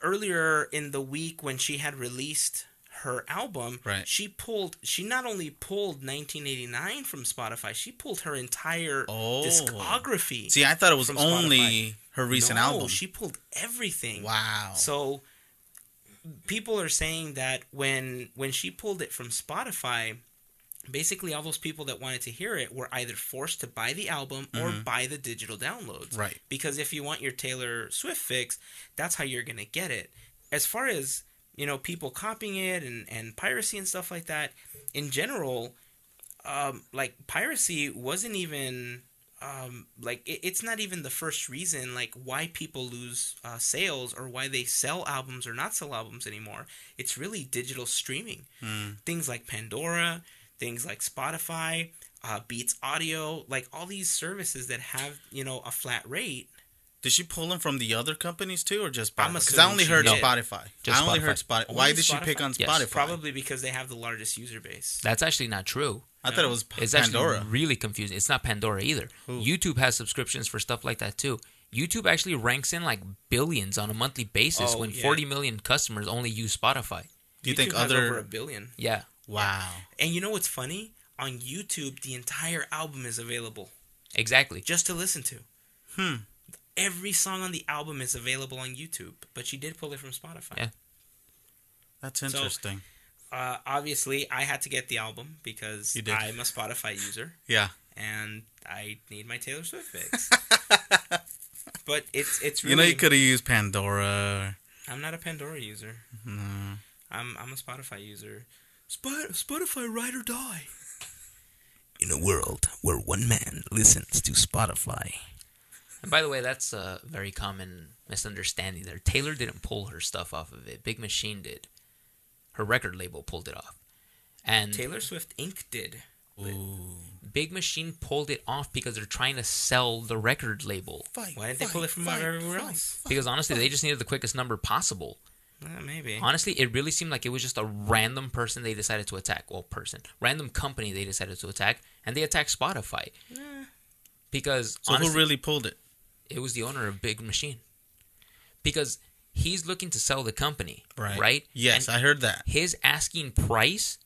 A: earlier in the week when she had released her album
C: Right.
A: she pulled she not only pulled 1989 from spotify she pulled her entire
C: Oh.
A: discography
C: See, I thought it was only
A: Spotify.
C: her recent
A: no,
C: album.
A: She pulled everything.
C: wow.
A: So people are saying that when when she pulled it from Spotify, basically all those people that wanted to hear it were either forced to buy the album or mm-hmm. buy the digital downloads.
C: Right.
A: Because if you want your Taylor Swift fix, that's how you're going to get it. As far as, you know, people copying it and, and piracy and stuff like that, in general, um, like piracy wasn't even um, like it, it's not even the first reason like why people lose uh, sales or why they sell albums or not sell albums anymore. It's really digital streaming. Things like Pandora, things like Spotify, uh, Beats Audio, like all these services that have you know a flat rate.
C: Did she pull them from the other companies too, or just Spotify? Because I only heard
A: did.
C: Spotify.
B: Just
C: I only
B: Spotify.
C: heard Spotify.
A: Only
C: Why did she pick
A: Spotify?
C: on
B: Yes.
C: Spotify?
A: Probably because they have the largest user base.
B: That's actually not true.
C: I thought it was
B: It's
C: Pandora.
B: actually really confusing. It's not Pandora either. YouTube has subscriptions for stuff like that too. YouTube actually ranks in like billions on a monthly basis
A: Oh,
B: when
A: yeah.
B: 40 million customers only use Spotify.
C: Do you think
A: other has over a billion?
B: Yeah.
C: Wow.
A: And you know what's funny? On YouTube, the entire album is available
B: Exactly.
A: just to listen to.
C: Hmm.
A: Every song on the album is available on YouTube, but she did pull it from Spotify.
B: Yeah.
C: That's interesting.
A: Uh, obviously, I had to get the album because I'm a Spotify user
C: yeah.
A: and I need my Taylor Swift fix. but it's it's really
C: You know, you could have used Pandora.
A: I'm not a Pandora user.
C: No.
A: I'm I'm a Spotify user. Sp- Spotify ride or die. In a world where one man listens to Spotify.
B: And by the way, that's a very common misunderstanding there. Taylor didn't pull her stuff off of it. Big Machine did. Her record label pulled it off. And
A: Taylor Swift Inc. did. Ooh.
B: Big Machine pulled it off because they're trying to sell the record label.
C: Fight,
A: Why didn't they pull it from
C: fight,
A: everywhere
C: fight,
A: else?
B: Because honestly, they just needed the quickest number possible.
A: Uh, maybe.
B: Honestly, it really seemed like it was just a random person they decided to attack. Well, person, random company they decided to attack, and they attacked Spotify because
C: So
B: honestly,
C: who really pulled it?
B: It was the owner of Big Machine. Because he's looking to sell the company,
C: Right.
B: right?
C: Yes,
B: And
C: I heard that.
B: his asking price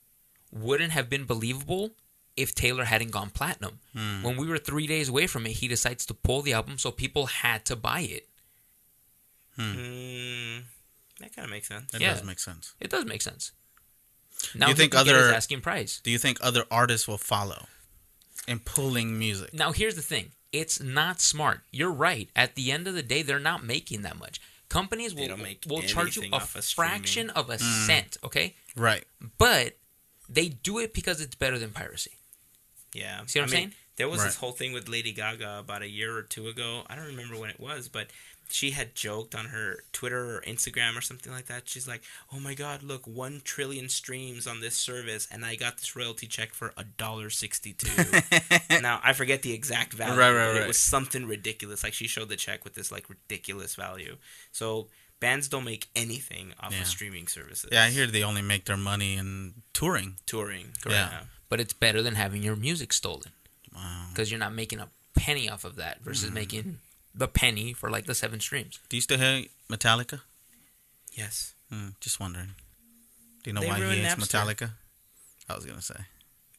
B: wouldn't have been believable if Taylor hadn't gone platinum.
C: Hmm.
B: When we were three days away from it, he decides to pull the album, so people had to buy it.
A: Mm, that kind of makes sense.
C: That
B: Yeah.
C: does make sense.
B: It does make sense. Now
C: you think
B: can get his
C: other-
B: asking price?
C: Do you think other artists will follow in pulling music?
B: Now here's the thing: it's not smart. You're right. At the end of the day, they're not making that much. Companies will
A: make
B: will charge you a
A: off of
B: fraction of a
C: Hmm.
B: cent, okay?
C: Right.
B: But they do it because it's better than piracy.
A: Yeah.
B: See what I'm
A: mean,
B: saying?
A: There was this whole thing with Lady Gaga about a year or two ago. I don't remember when it was, but she had joked on her Twitter or Instagram or something like that. She's like, "Oh my God, look, one trillion streams on this service, and I got this royalty check for a dollar sixty-two. now I forget the exact value,
C: Right, right,
A: but
C: right.
A: it was something ridiculous. Like she showed the check with this like ridiculous value. So bands don't make anything off
C: Yeah.
A: of streaming services.
C: Yeah, I hear they only make their money in touring.
A: touring.
C: Yeah.
B: But it's better than having your music stolen
C: Wow.
B: because you're not making a penny off of that versus
C: Mm-hmm.
B: making the penny for like the seven streams.
C: Do you still hate Metallica?
A: Yes.
C: Hmm, just wondering. Do you know
A: They
C: why he hates
A: Napster.
C: Metallica? I was gonna say.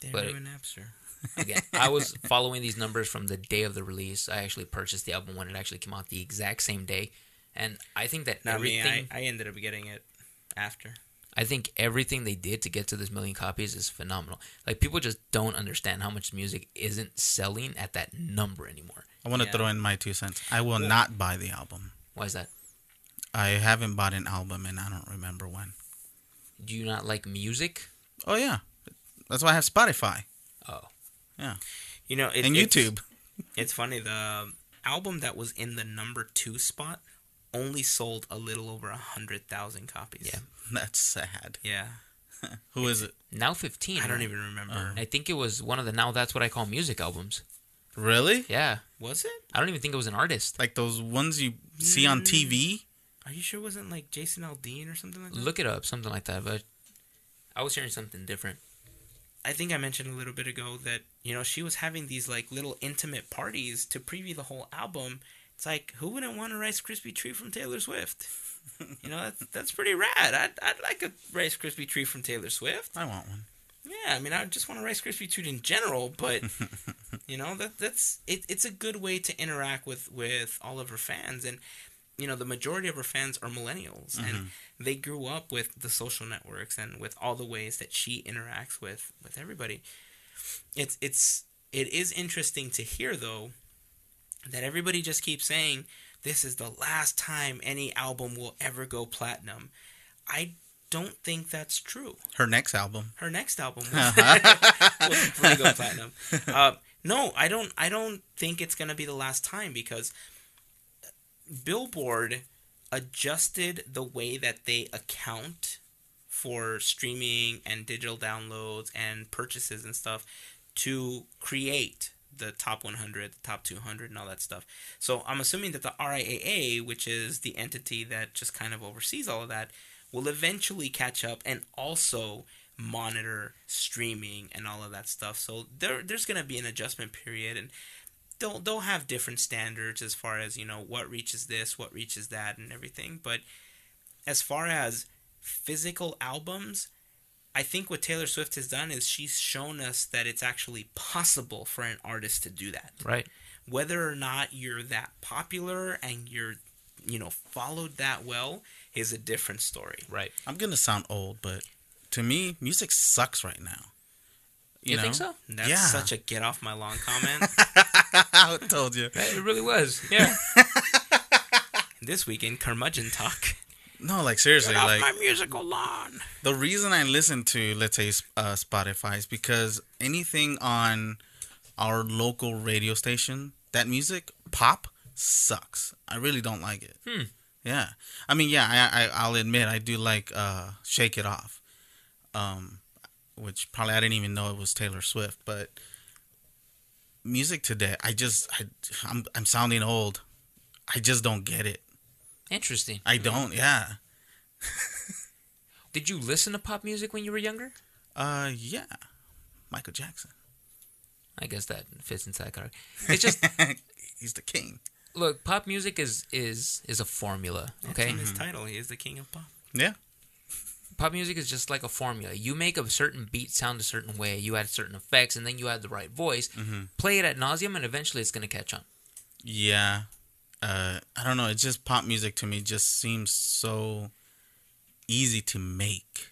A: They
B: But-
A: ruined Napster.
B: Again, I was following these numbers from the day of the release. I actually purchased the album when it actually came out the exact same day, and I think that
A: Not
B: everything.
A: me. I, I ended up getting it after.
B: I think everything they did to get to this million copies is phenomenal. Like people just don't understand how much music isn't selling at that number anymore.
C: I want to
A: Yeah.
C: throw in my two cents. I will not buy the album.
B: Why is that?
C: I haven't bought an album and I don't remember when.
B: Do you not like music?
C: Oh yeah, that's why I have Spotify
B: Oh, yeah.
A: You know, it,
C: and
A: it's-
C: YouTube.
A: It's funny. The album that was in the number two spot only sold a little over a hundred thousand copies.
B: Yeah.
C: That's sad.
A: Yeah.
C: Who is it?
B: now fifteen.
A: I don't even remember.
B: I think it was one of the now that's what I call music albums.
C: Really?
B: Yeah,
A: Was it?
B: I don't even think it was an artist.
C: Like those ones you see on
A: Mm.
C: TV?
A: Are you sure it wasn't like Jason Aldean or something like that?
B: Look it up, something like that. But I was hearing something different.
A: I think I mentioned a little bit ago that you know she was having these like little intimate parties to preview the whole album. It's like who wouldn't want a Rice Krispie treat from Taylor Swift? you know that's that's pretty rad. I'd I'd like a Rice Krispie treat from Taylor Swift.
C: I want one.
A: Yeah, I mean I just want a Rice Krispie treat in general, but you know that that's it, it's a good way to interact with with all of her fans and you know the majority of her fans are millennials and mm-hmm. they grew up with the social networks and with all the ways that she interacts with with everybody it's it's it is interesting to hear though that everybody just keeps saying this is the last time any album will ever go platinum. I don't think that's true.
C: Her next album.
A: Her next album will, will go platinum. Uh, no, I don't. I don't think it's gonna be the last time because Billboard adjusted the way that they account for streaming and digital downloads and purchases and stuff to create the top 100, the top 200, and all that stuff. So I'm assuming that the RIAA, which is the entity that just kind of oversees all of that, will eventually catch up and also monitor streaming and all of that stuff. So there, there's going to be an adjustment period, and they'll they'll have different standards as far as you know what reaches this, what reaches that, and everything. But as far as physical albums, I think what Taylor Swift has done is she's shown us that it's actually possible for an artist to do that.
B: Right.
A: Whether or not you're that popular and you're, you know, followed that well is a different story.
B: Right.
C: I'm gonna sound old, but to me, music sucks right now.
B: You, think so?
A: That's
C: Yeah.
A: such a get off my lawn comment.
C: I told you.
B: It really was. Yeah.
A: this weekend, curmudgeon talk.
C: No, like seriously, like
A: my musical lawn.
C: the reason I listen to let's say uh, Spotify is because anything on our local radio station, that music pop sucks. I really don't like it.
B: Hmm.
C: Yeah, I mean, yeah, I, I I'll admit I do like uh, "Shake It Off," um, which probably I didn't even know it was Taylor Swift, but music today, I just I, I'm I'm sounding old. I just don't get it.
B: Interesting.
C: I don't. Yeah.
B: Did you listen to pop music when you were younger?
C: Uh, yeah. Michael Jackson.
B: I guess that fits inside that category. It's just
C: He's the king.
B: look, pop music is is is a formula.
A: That's
B: Okay,
A: in his title. He is the king of pop.
C: Yeah.
B: pop music is just like a formula. You make a certain beat sound a certain way, you add certain effects, and then you add the right voice. Play it at nauseum, and eventually it's gonna catch on.
C: Yeah. Uh, I don't know. It's just pop music to me just seems so easy to make.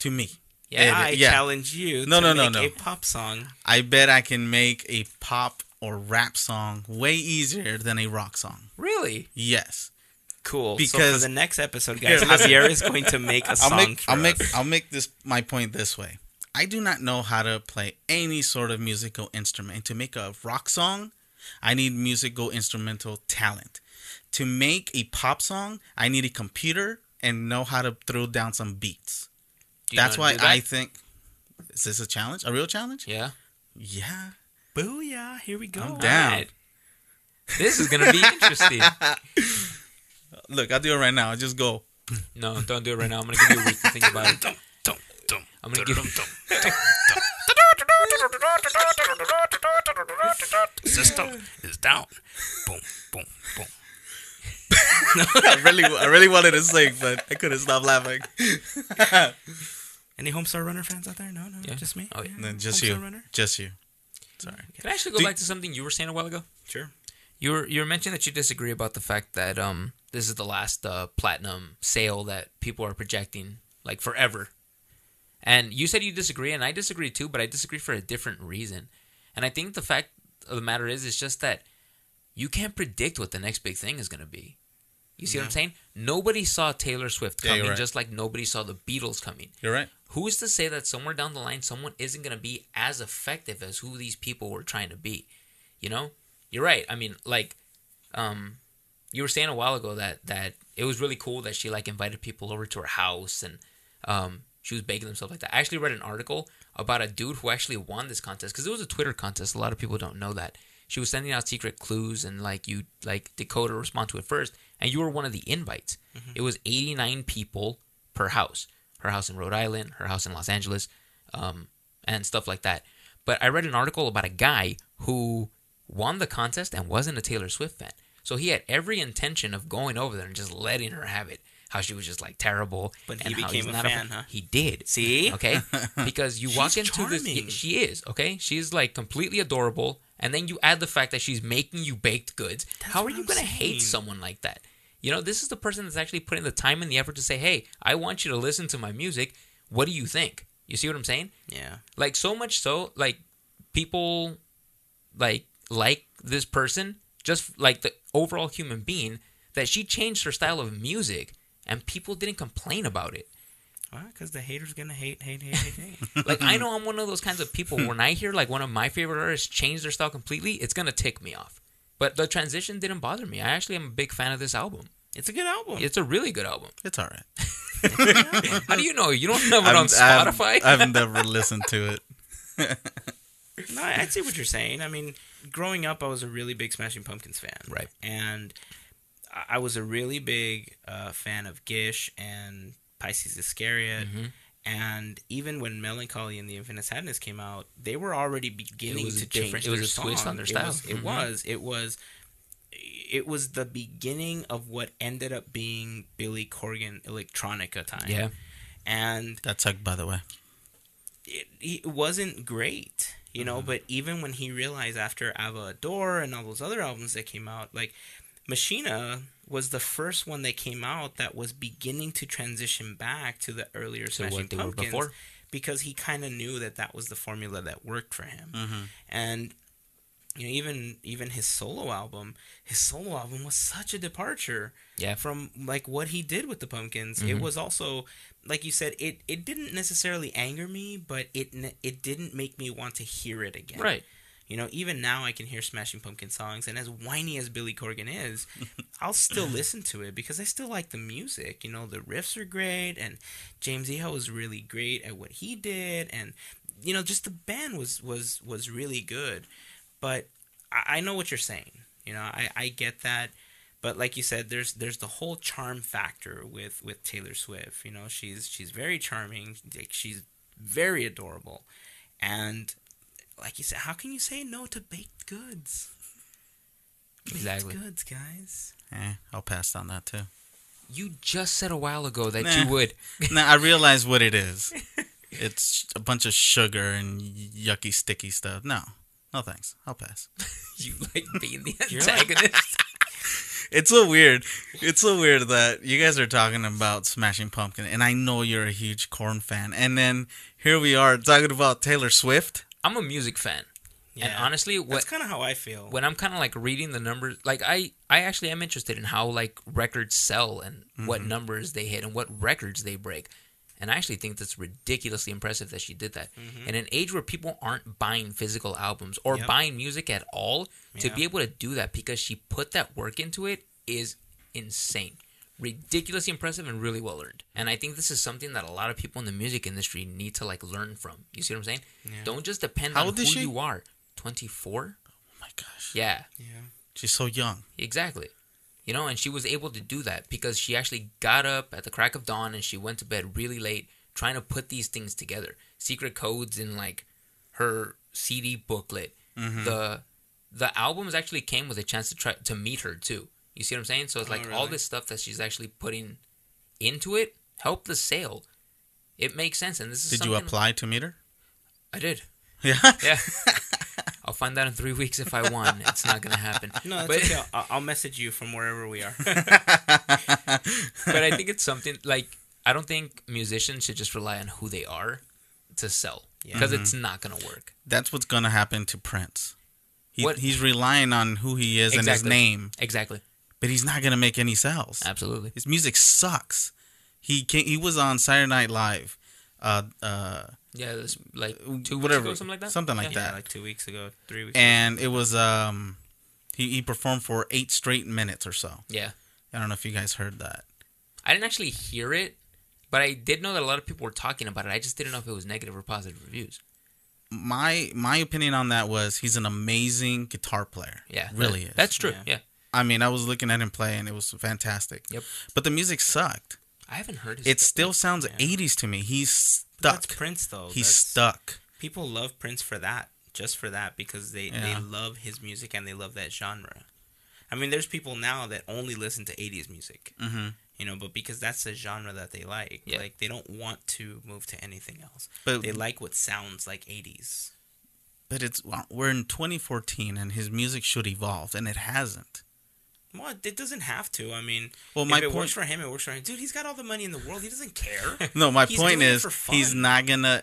C: To me.
B: Yeah,
C: It-
A: I
C: yeah.
A: challenge you
C: No,
A: to
C: no, no,
A: make
C: no.
A: a pop song.
C: I bet I can make a pop or rap song way easier than a rock song.
B: Really?
C: Yes.
A: Cool. so for
C: Because-
A: the next episode, guys, Javier is going to make a song
C: I'll make I'll make. I'll make this my point this way. I do not know how to play any sort of musical instrument. To make a rock song, I need musical instrumental talent. To make a pop song, I need a computer and know how to throw down some beats.
B: Do
C: That's why
B: that?
C: I think is this a challenge? A real challenge?
B: Yeah.
C: Yeah.
A: Booyah! Here we go.
C: I'm down.
B: Alright. This is gonna be interesting.
C: Look, I'll do it right now. I'll just go.
B: No, don't do it right now. I'm gonna give you a week to think about it.
A: Dum, dum, dum,
B: I'm gonna give.
A: System is down. Boom, boom, boom.
C: I really I really wanted to sing, but I couldn't stop laughing.
A: Any Homestar Runner fans out there? No, no,
B: Yeah.
A: just me.
B: Oh, yeah.
C: Then just
A: Homestar
C: you.
A: Runner?
C: Just you. Sorry.
B: Can I actually go
C: Do-
B: back to something you were saying a while ago?
A: Sure.
B: You were you were mentioning that you disagree about the fact that um this is the last uh, platinum sale that people are projecting like forever. And you said you disagree, and I disagree too, but I disagree for a different reason. And I think the fact of the matter is, is just that you can't predict what the next big thing is going to be. You see what I'm saying? Nobody saw Taylor Swift
C: Yeah,
B: coming,
C: right.
B: just like nobody saw the Beatles coming.
C: You're right.
B: Who's to say that somewhere down the line someone isn't going to be as effective as who these people were trying to be? You know, you're right. I mean, like, um, you were saying a while ago that that it was really cool that she like invited people over to her house and um, she was baking them stuff like that. I actually read an article about a dude who actually won this contest because it was a Twitter contest. A lot of people don't know that. She was sending out secret clues and like you like decode or respond to it first, and you were one of the invites. It was 89 people per house. Her house in Rhode Island, her house in Los Angeles, um, and stuff like that. But I read an article about a guy who won the contest and wasn't a Taylor Swift fan. So he had every intention of going over there and just letting her have it. How she was just like terrible.
A: But he became a fan, huh?
B: He did.
A: See?
B: Okay? Because you walk into this.
A: charming.
B: yeah, She is, okay? She's like completely adorable. And then you add the fact that she's making you baked goods. How are you
A: I'm
B: to hate someone like that? You know, this is the person that's actually putting the time and the effort to say, hey, I want you to listen to my music. What do you think? You see what I'm saying?
A: Yeah.
B: Like so much so, like people like like this person just like the overall human being that she changed her style of music and people didn't complain about it.
A: Well, because the haters gonna hate, hate, hate, hate, hate.
B: Like I know I'm one of those kinds of people. When I hear like one of my favorite artists change their style completely, it's gonna tick me off. But the transition didn't bother me. I actually am a big fan of this album.
A: it's a good album.
B: It's a really good album.
C: It's all right.
B: How do you know? You don't have it
C: I've-
B: on Spotify?
C: I've, I've never listened to it.
A: No, I- I'd see what you're saying. I mean, growing up, I was a really big Smashing Pumpkins fan.
B: Right.
A: And I- was a really big uh, fan of Gish and Pisces Iscariot.
B: Mhm.
A: And even when Melancholy and the Infinite Sadness came out, they were already beginning to
B: different.
A: change
B: It was a twist on their
A: It
B: style.
A: was- It
B: Mhm.
A: was. It was. It was the beginning of what ended up being Billy Corgan electronica time.
B: yeah.
A: And
C: That sucked, by the way.
A: it, it wasn't great, you know. But even when he realized after Ava Adore and all those other albums that came out, like Machina was the first one that came out that was beginning to transition back to the earlier
B: To
A: Smashing Pumpkins
B: before.
A: because he kind of knew that that was the formula that worked for him,
C: Mm-hmm.
A: and you know even even his solo album, his solo album was such a departure
B: Yeah.
A: from like what he did with the pumpkins it
B: Mhm.
A: was also like you said it it didn't necessarily anger me but it it didn't make me want to hear it again
B: Right.
A: You know even now i can hear smashing pumpkin songs and as whiny as billy corgan is i'll still listen to it because i still like the music. You know the riffs are great and james Iha was really great at what he did and you know just the band was was was really good. But i, I know what you're saying. You know i i get that. But like you said there's there's the whole charm factor with with taylor swift. You know she's she's very charming. Like she's very adorable. And like you said how can you say no to baked goods baked goods guys
C: Eh, I'll pass on that too.
B: You just said a while ago that
C: Nah.
B: you would.
C: now I realize what it is. It's a bunch of sugar and yucky, sticky stuff. No, no thanks. I'll pass.
B: You like being the antagonist.
C: It's so weird. It's so weird that you guys are talking about Smashing Pumpkin, and I know you're a huge Korn fan, and then here we are talking about Taylor Swift.
B: I'm a music fan, and
A: Yeah.
B: honestly,
A: that's kind of how i feel
B: when I'm kind of like reading the numbers, like I, I actually am interested in how like records sell and what
A: Mm-hmm.
B: numbers they hit and what records they break. And I actually think that's ridiculously impressive that she did that. In an age where people aren't buying physical albums or
A: Mm-hmm. Yep.
B: buying music at all, to
A: Yeah.
B: be able to do that because she put that work into it is insane. Ridiculously impressive and really well earned. And I think this is something that a lot of people in the music industry need to like learn from. You see what I'm saying?
A: Yeah.
B: Don't just depend
C: How
B: on who
C: she?
B: you are. 24?
C: Oh my gosh,
B: Yeah.
A: yeah
C: she's so young.
B: Exactly. You know, and she was able to do that because she actually got up at the crack of dawn and she went to bed really late trying to put these things together. Secret codes in like her CD booklet.
C: Mm-hmm.
B: The the albums actually came with a chance to try to meet her too. You see what I'm saying? So it's
A: Oh,
B: like all this stuff that she's actually putting into it help the sale. It makes sense and this is
C: Did you apply to meet her?
B: I did.
C: Yeah.
B: Yeah. I'll find out in 3 weeks if I won. It's not going to happen.
A: no that's
B: But-
A: okay I'll, I'll message you from wherever we are
B: but I think it's something like I don't think musicians should just rely on who they are to sell
A: Yeah.
B: because mm-hmm. it's not gonna work.
C: That's what's gonna happen to Prince. He,
B: What-
C: He's relying on who he is and his name,
B: Exactly.
C: But he's not gonna make any sales.
B: Absolutely.
C: His music sucks. He came, he was on Saturday Night Live, uh, uh,
B: Yeah, this like two
C: whatever,
B: weeks ago, something like that.
C: something like
B: Yeah.
A: yeah
C: that.
A: like two weeks ago three weeks
C: and it was um, he he performed for eight straight minutes or so.
B: Yeah,
C: I don't know if you guys heard that.
B: I didn't actually hear it, but I did know that a lot of people were talking about it. I just didn't know if it was negative or positive reviews.
C: My my opinion on that was he's an amazing guitar player.
B: Yeah,
C: really
B: that-
C: is.
B: That's true.
A: Yeah.
B: Yeah.
C: I mean, I was looking at him play and it was fantastic.
B: Yep.
C: But the music sucked.
B: I haven't heard his
C: It still sounds
A: Yeah.
C: 80s to me. He's
A: But that's
C: stuck.
A: prince though
C: He's
A: That's-
C: stuck.
A: people love Prince for that, just for that, because they
C: Yeah.
A: they love his music and they love that genre. I mean, there's people now that only listen to '80s music,
C: hmm
A: you know, but because that's the genre that they like,
B: Yeah.
A: like they don't want to move to anything else.
C: But
A: They like what sounds like '80s.
C: but it's we're in 2014 and his music should evolve and it hasn't.
A: Well, it doesn't have to. I mean,
C: Well,
A: if
C: my
A: it
C: point
A: works for him, it works for him. Dude, he's got all the money in the world. He doesn't care.
C: No, my
A: He's
C: point is he's not gonna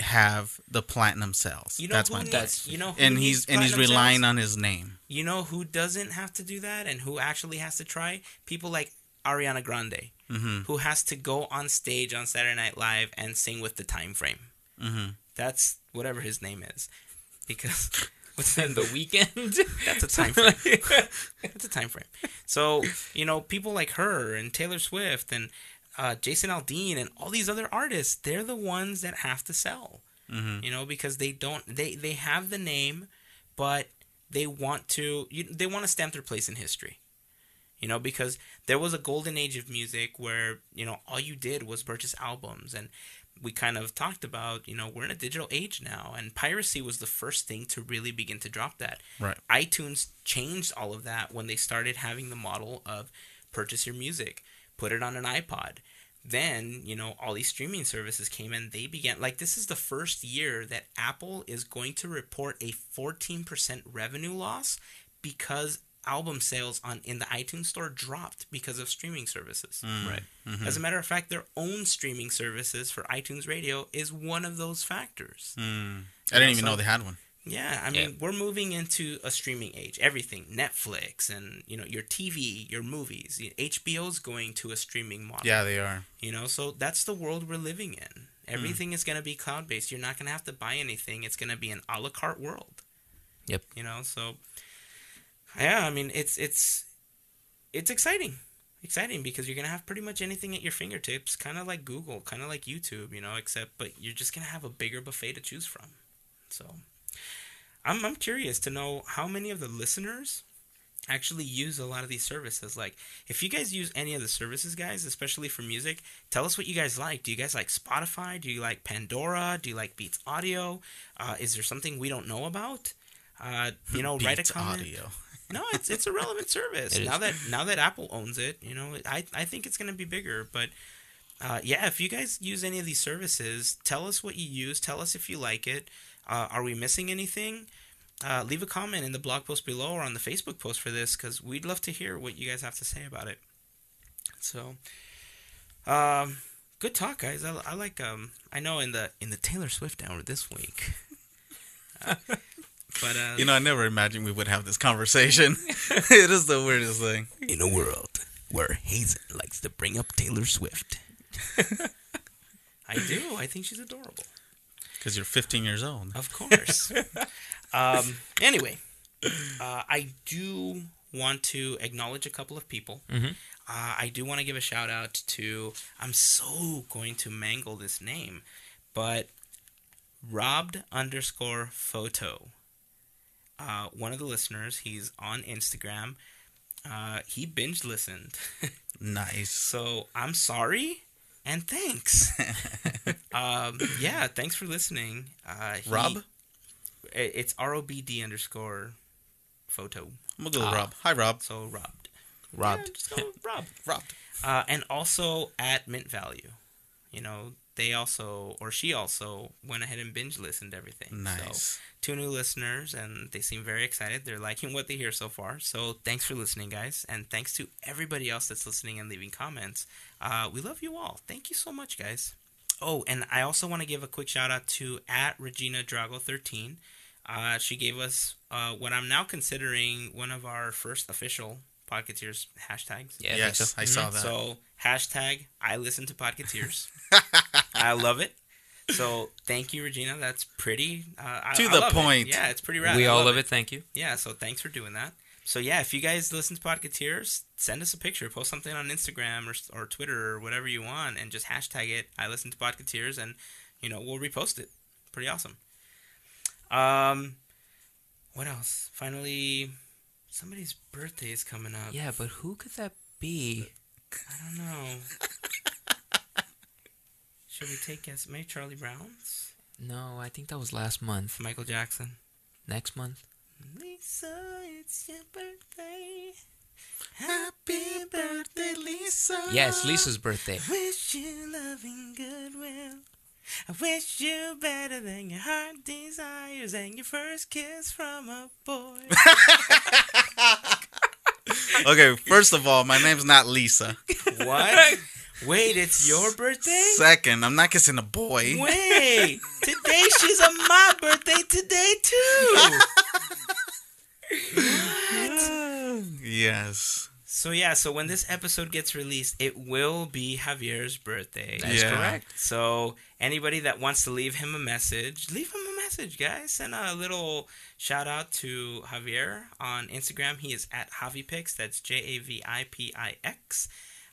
C: have the platinum sales.
A: You know
C: That's my
A: needs-
C: point.
A: you know who
C: and he's and he's relying
A: sales?
C: on his name.
A: You know who doesn't have to do that and who actually has to try? People like Ariana Grande,
C: Mm-hmm.
A: who has to go on stage on Saturday Night Live and sing with the time frame.
C: Mm-hmm.
A: That's whatever his name is, because
B: And the Weeknd.
A: That's a time frame. That's a time frame. So you know, people like her and Taylor Swift and uh, Jason Aldean and all these other artists, they're the ones that have to sell.
C: Mm-hmm.
A: You know, because they don't they they have the name, but they want to you, they want to stamp their place in history. You know, because there was a golden age of music where you know all you did was purchase albums and we kind of talked about, you know, we're in a digital age now, and piracy was the first thing to really begin to drop that
C: Right.
A: iTunes changed all of that when they started having the model of purchase your music, put it on an iPod. Then, you know, all these streaming services came in. They began, like, this is the first year that Apple is going to report a 14% revenue loss because album sales on in the iTunes store dropped because of streaming services. Mm.
B: Right. Mm-hmm.
A: As a matter of fact, their own streaming services for iTunes Radio is one of those factors.
C: Mm. I didn't even
A: so-
C: know they had one.
A: Yeah, I mean, we're moving into a streaming age. Everything, Netflix, and you know, your TV, your movies. HBO's going to a streaming model.
C: Yeah, they are.
A: You know, so that's the world we're living in. Mm. Everything is going to be cloud based. You're not going to have to buy anything. It's going to be an a la carte world.
B: Yep.
A: You know, so yeah, I mean, it's it's it's exciting, exciting because you're going to have pretty much anything at your fingertips, kind of like Google, kind of like YouTube. You know, except but you're just going to have a bigger buffet to choose from. So, I'm I'm curious to know how many of the listeners actually use a lot of these services. Like, if you guys use any of the services, guys, especially for music, tell us what you guys like. Do you guys like Spotify? Do you like Pandora? Do you like Beats Audio? Uh, is there something we don't know about? Uh, you know, write
C: Beats
A: a comment.
C: Audio.
A: No, it's it's a relevant service. Now that now that Apple owns it, you know, I I think it's going to be bigger. But uh, yeah, if you guys use any of these services, tell us what you use. Tell us if you like it. Uh, are we missing anything? Uh, leave a comment in the blog post below or on the Facebook post for this because we'd love to hear what you guys have to say about it. So, um, good talk, guys. I, I like um I know in the in the Taylor Swift hour this week. But uh,
C: You know, I never imagined we would have this conversation. it is the weirdest thing.
A: in a world where Hazen likes to bring up Taylor Swift. I do. I think she's adorable.
C: Because you're 15 years old.
A: Of course. um, anyway, uh, I do want to acknowledge a couple of people.
B: Mhm.
A: Uh, I do want to give a shout out to. I'm so going to mangle this name, but robbed underscore photo. Uh, one of the listeners, he's on Instagram. Uh, he binge listened.
C: Nice.
A: So I'm sorry and thanks. um, yeah, thanks for listening. Uh, he-
C: Rob?
A: It's R O B D underscore photo.
C: I'm going to go with
B: Ah.
C: Rob. Hi, Rob.
A: So robbed.
B: Robbed.
A: Yeah, just go Rob.
C: Robbed.
A: Uh, and also at Mint Value. You know, they also, or she also, went ahead and binge listened to everything. So,
C: Nice.
A: two new listeners, and they seem very excited. They're liking what they hear so far. So thanks for listening, guys, and thanks to everybody else that's listening and leaving comments. Uh, we love you all. Thank you so much, guys. Oh, and I also want to give a quick shout out to at Regina Drago thirteen. Uh, she gave us uh, what I'm now considering one of our first official Podcateers hashtags.
B: Yeah, I think
C: yes,
B: so.
C: I saw that.
A: So hashtag I listen to Podcateers. I love it. So thank you, Regina. That's pretty. Uh, I,
C: To
A: I
C: the
A: love it.
C: point.
A: Yeah, it's pretty rad.
B: we all
A: love
B: love it. Thank you.
A: Yeah, so thanks for doing that. So yeah, if you guys listen to Podcateers, send us a picture, post something on Instagram or, or Twitter or whatever you want, and just hashtag it. I listen to Podcateers, and you know we'll repost it. Pretty awesome. Um, what else? Finally, somebody's birthday is coming up.
B: Yeah, but who could that be?
A: I don't know. Should we take guess? Maybe Charlie Brown's,
B: No, I think that was last month.
A: Michael Jackson.
B: Next month.
A: Lisa, it's your birthday.
C: Happy birthday, Lisa.
B: Yes, Lisa's birthday.
A: Wish you loving goodwill. I wish you better than your heart desires and your first kiss from a boy.
C: Okay, first of all, my name's not Lisa.
A: what? Wait, it's your birthday?
C: Second, I'm not kissing a boy.
A: Wait, today she's on my birthday today too.
C: yes.
A: So yeah, so when this episode gets released, it will be Javier's birthday.
B: That's
C: Yeah.
B: correct.
A: So anybody that wants to leave him a message, leave him a message, guys. Send a little shout out to Javier on Instagram. He is at JaviPix. That's J A V I P I X.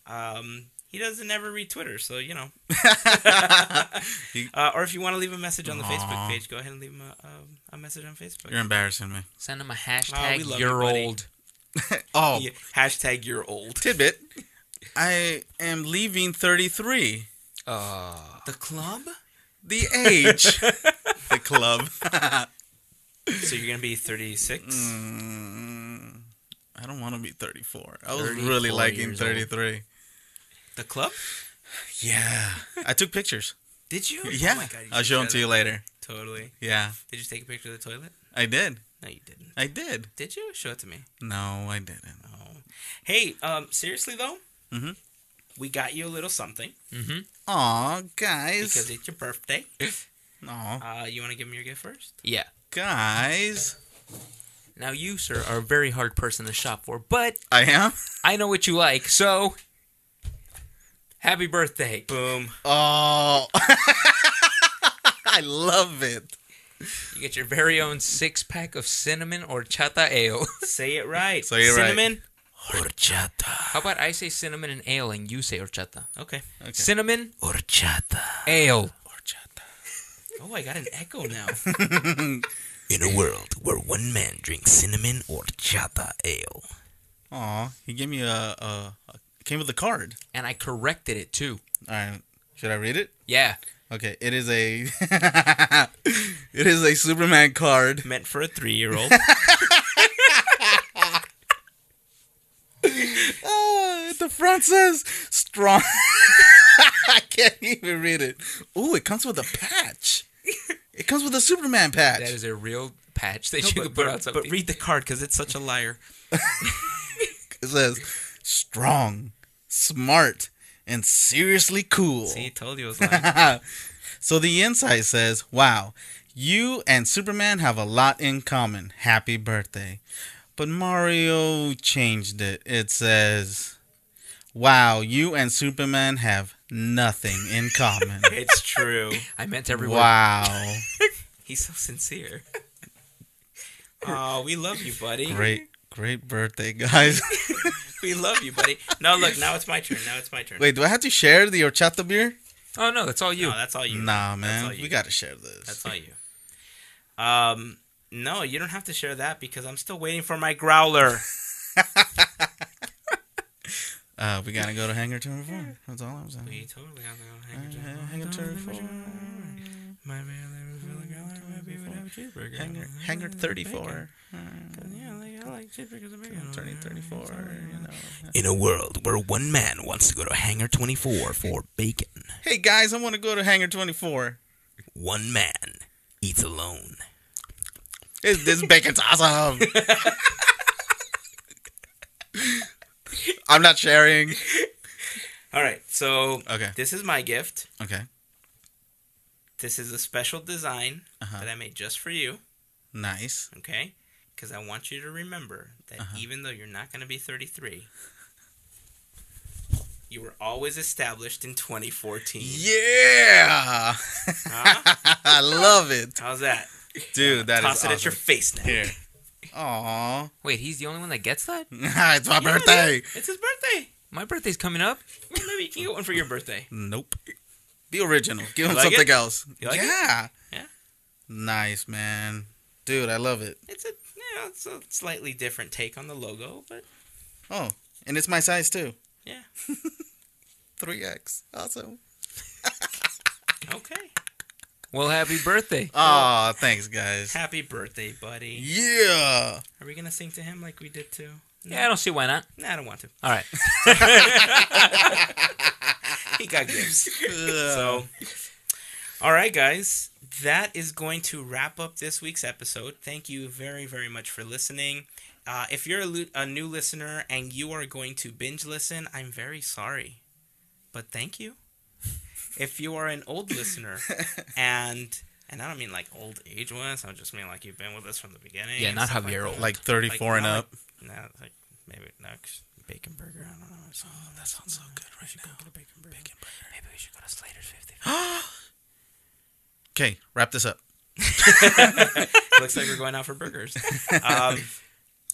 A: Um, he doesn't ever read Twitter, so you know. Uh, or if you want to leave a message on the Facebook page, go ahead and leave him a, a, a message on Facebook.
C: You're embarrassing me.
B: Send him a hashtag
A: love you,
B: you're
A: buddy.
B: old.
C: Oh,
A: Yeah, hashtag you're old.
C: tidbit. I am leaving 33.
B: Uh,
A: The club?
C: The age. The club.
A: So you're gonna be 36.
C: Mm, I don't want to be 34. I was
B: 34
C: really liking
B: years old.
C: 33.
A: The club?
C: Yeah. I took pictures.
A: Did you?
C: Yeah.
A: Oh my God, you
C: I'll show them to you later.
A: Totally.
C: Yeah.
A: Did you take a picture of the toilet?
C: I did.
A: No, you didn't.
C: I did.
A: Did you? Show it to me.
C: No, I didn't.
A: Oh. Hey, um, seriously though,
C: Mm-hmm.
A: we got you a little something
B: mm-hmm.
C: Aw, guys.
A: because it's your birthday.
C: Aw,
A: Uh, you want to give me your gift first?
B: Yeah.
C: guys.
B: Now you, sir, are a very hard person to shop for, but
C: I am?
B: I know what you like, so happy birthday.
A: Boom.
C: Oh. I love it.
B: You get your very own six pack of cinnamon horchata ale.
A: Say it right.
C: Say it right.
A: Cinnamon. Horchata.
B: How about I say cinnamon and ale and you say horchata?
A: Okay.
C: Okay.
B: Cinnamon,
A: Horchata.
B: ale.
A: Oh, I got an echo now. In a world where one man drinks cinnamon or chata ale.
C: Aw, he gave me a, a, a came with a card.
B: And I corrected it too.
C: All right. Should I read it?
B: Yeah.
C: Okay, it is a it is a Superman card.
A: Meant for a three-year-old.
C: Ah, the front says strong. I can't even read it. Ooh, it comes with a patch. It comes with a Superman patch.
B: That is a real patch that
A: No,
B: you
A: but,
B: could put
A: but-
B: on something.
A: but read the card because it's such a liar.
C: It says strong, smart, and seriously cool.
A: See, told you it was lying.
C: so the inside says, "Wow, you and Superman have a lot in common. Happy birthday." But Mario changed it. It says, "Wow, you and Superman have nothing in common."
A: it's true.
B: I meant everyone.
C: wow.
A: He's so sincere. Oh, we love you, buddy.
C: Great, great birthday, guys.
A: We love you, buddy. No, look, now it's my turn. Now it's my turn.
C: Wait, do I have to share the horchata beer?
B: Oh no, that's all you.
A: No, that's all you.
C: Nah, man.
A: you.
C: We got to share this.
A: That's all you. Um, no, you don't have to share that because I'm still waiting for my growler.
C: Uh, we got to go to Hangar 24. That's all I'm saying.
A: We totally have to go to
C: Uh,
A: it
C: Hangar 24.
A: My man, there was really growler. Maybe we would have a cheeseburger.
C: Hangar, Hangar 34.
A: Yeah, like, I like cheeseburgers and bacon.
C: Turning 34, you know.
A: In a world where one man wants to go to Hangar 24 for bacon,
C: Hey, guys, I want to go to Hangar 24.
A: one man eats alone.
C: This, this bacon's awesome. I'm not sharing.
A: All right, so
C: Okay.
A: this is my gift.
C: Okay.
A: This is a special design
C: Uh-huh.
A: that I made just for you.
C: Nice.
A: okay? Because I want you to remember that
C: Uh-huh.
A: even though you're not going to be 33, you were always established in 2014.
C: Yeah.
A: Huh?
C: I love it.
A: How's that?
C: Dude, that is
A: Toss it
C: awesome.
A: at your face now.
C: Here. Aw.
B: Wait, he's the only one that gets that?
C: Ah, it's my
A: Yeah,
C: birthday.
A: It's his birthday.
B: My birthday's coming up.
A: Maybe you can get one for your birthday.
C: Nope. Be original. Give him
A: like
C: something
A: it?
C: else.
A: You like it?
C: yeah.
A: Yeah.
C: Nice, man. Dude, I love it.
A: It's a you know, it's a slightly different take on the logo, but
C: Oh, and it's my size too.
A: yeah,
C: 3X. Awesome.
A: okay.
B: Well, happy birthday.
C: Aw, thanks, guys.
A: Happy birthday, buddy.
C: Yeah.
A: Are we gonna sing to him like we did to?
B: Yeah, I don't see why not.
A: Nah, I don't want to.
B: All right.
A: He got gifts. So, all right, guys, that is going to wrap up this week's episode. Thank you very, very much for listening. Uh, if you're a, lu- a new listener and you are going to binge listen, I'm very sorry, but thank you. If you are an old listener and And I don't mean like old age wise. I just mean like you've been with us from the beginning.
B: Yeah, not
A: stuff
B: Javier
A: like,
B: old.
C: Like 34 and up.
A: Like, nah, like maybe next bacon burger. I don't know. Oh, that sounds so good right now. Go get a bacon burger.
B: Maybe we should go to Slater's 50.
C: Okay, wrap this up.
A: Looks like we're going out for burgers. Um,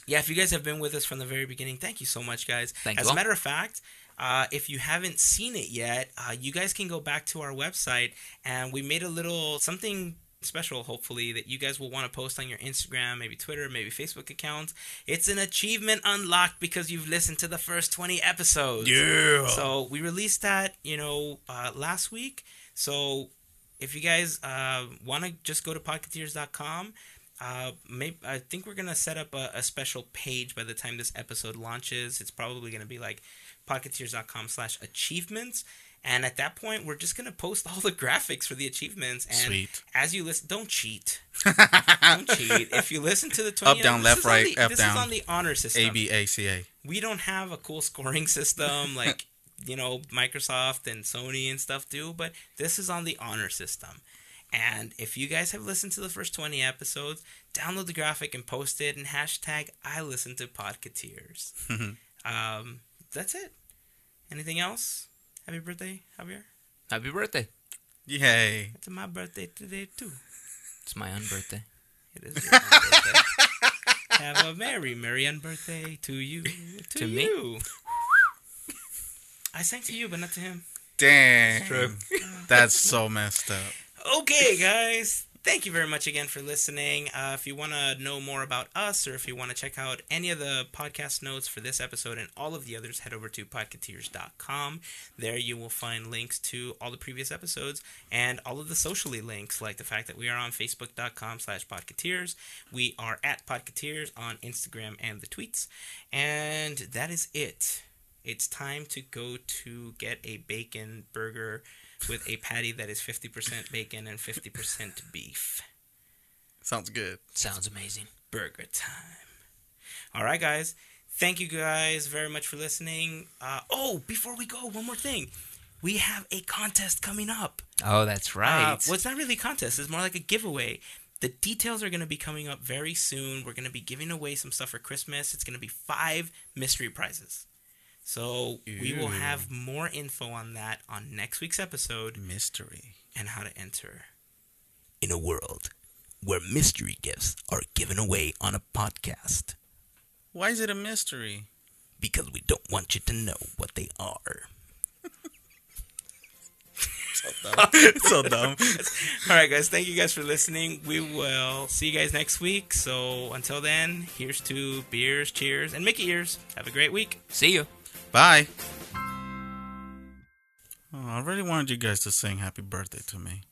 A: yeah, if you guys have been with us from the very beginning, thank you so much, guys.
B: Thank
A: As
B: you.
A: a matter of fact, uh, if you haven't seen it yet, uh, you guys can go back to our website and we made a little something special, hopefully, that you guys will want to post on your Instagram, maybe Twitter, maybe Facebook account. It's an achievement unlocked because you've listened to the first 20 episodes.
C: Yeah.
A: So we released that, you know, uh, last week. So if you guys uh, want to just go to podcateers.com, uh, maybe I think we're gonna set up a, a special page by the time this episode launches. It's probably gonna be like podcateers.com slash achievements. And at that point, we're just gonna post all the graphics for the achievements. And
C: Sweet.
A: as you listen, don't cheat. don't cheat. If you listen to the 20
C: Up, down, left, right,
A: the-
C: F
A: this
C: down.
A: is on the honor system
C: A B A C A.
A: we don't have a cool scoring system like you know Microsoft and Sony and stuff do, but this is on the honor system. And if you guys have listened to the first 20 episodes, download the graphic and post it and hashtag I listen to Podcateers. um, that's it. Anything else? Happy birthday, Javier.
B: Happy birthday.
C: Yay.
A: It's my birthday today too.
B: It's my unbirthday.
A: It is your birthday. Have a merry, merry unbirthday to you. To,
B: To me?
A: you. I sang to you, but not to him.
C: Dang. That's so messed up.
A: Okay, guys. Thank you very much again for listening. Uh, if you want to know more about us or if you want to check out any of the podcast notes for this episode and all of the others, head over to podcateers.com. There you will find links to all the previous episodes and all of the socially links, like the fact that we are on facebook.com slash podcateers. We are at podcateers on Instagram and the tweets. And that is it. It's time to go to get a bacon burger with a patty that is 50% bacon and 50% beef.
C: Sounds good.
B: Sounds amazing.
A: Burger time. All right, guys. Thank you guys very much for listening. Uh, oh, before we go, one more thing. We have a contest coming up.
B: Oh, that's right.
A: Uh, well, it's not really a contest. It's more like a giveaway. The details are going to be coming up very soon. We're going to be giving away some stuff for Christmas. It's going to be five mystery prizes. So we will have more info on that on next week's episode
C: Mystery.
A: and how to enter. In a world where mystery gifts are given away on a podcast
C: Why is it a mystery?
A: because we don't want you to know what they are. So dumb.
C: so dumb.
A: All right, guys. Thank you guys for listening. We will see you guys next week. So until then, here's to beers, cheers, and Mickey ears. Have a great week.
B: See you.
C: Bye. Oh, I really wanted you guys to sing happy birthday to me.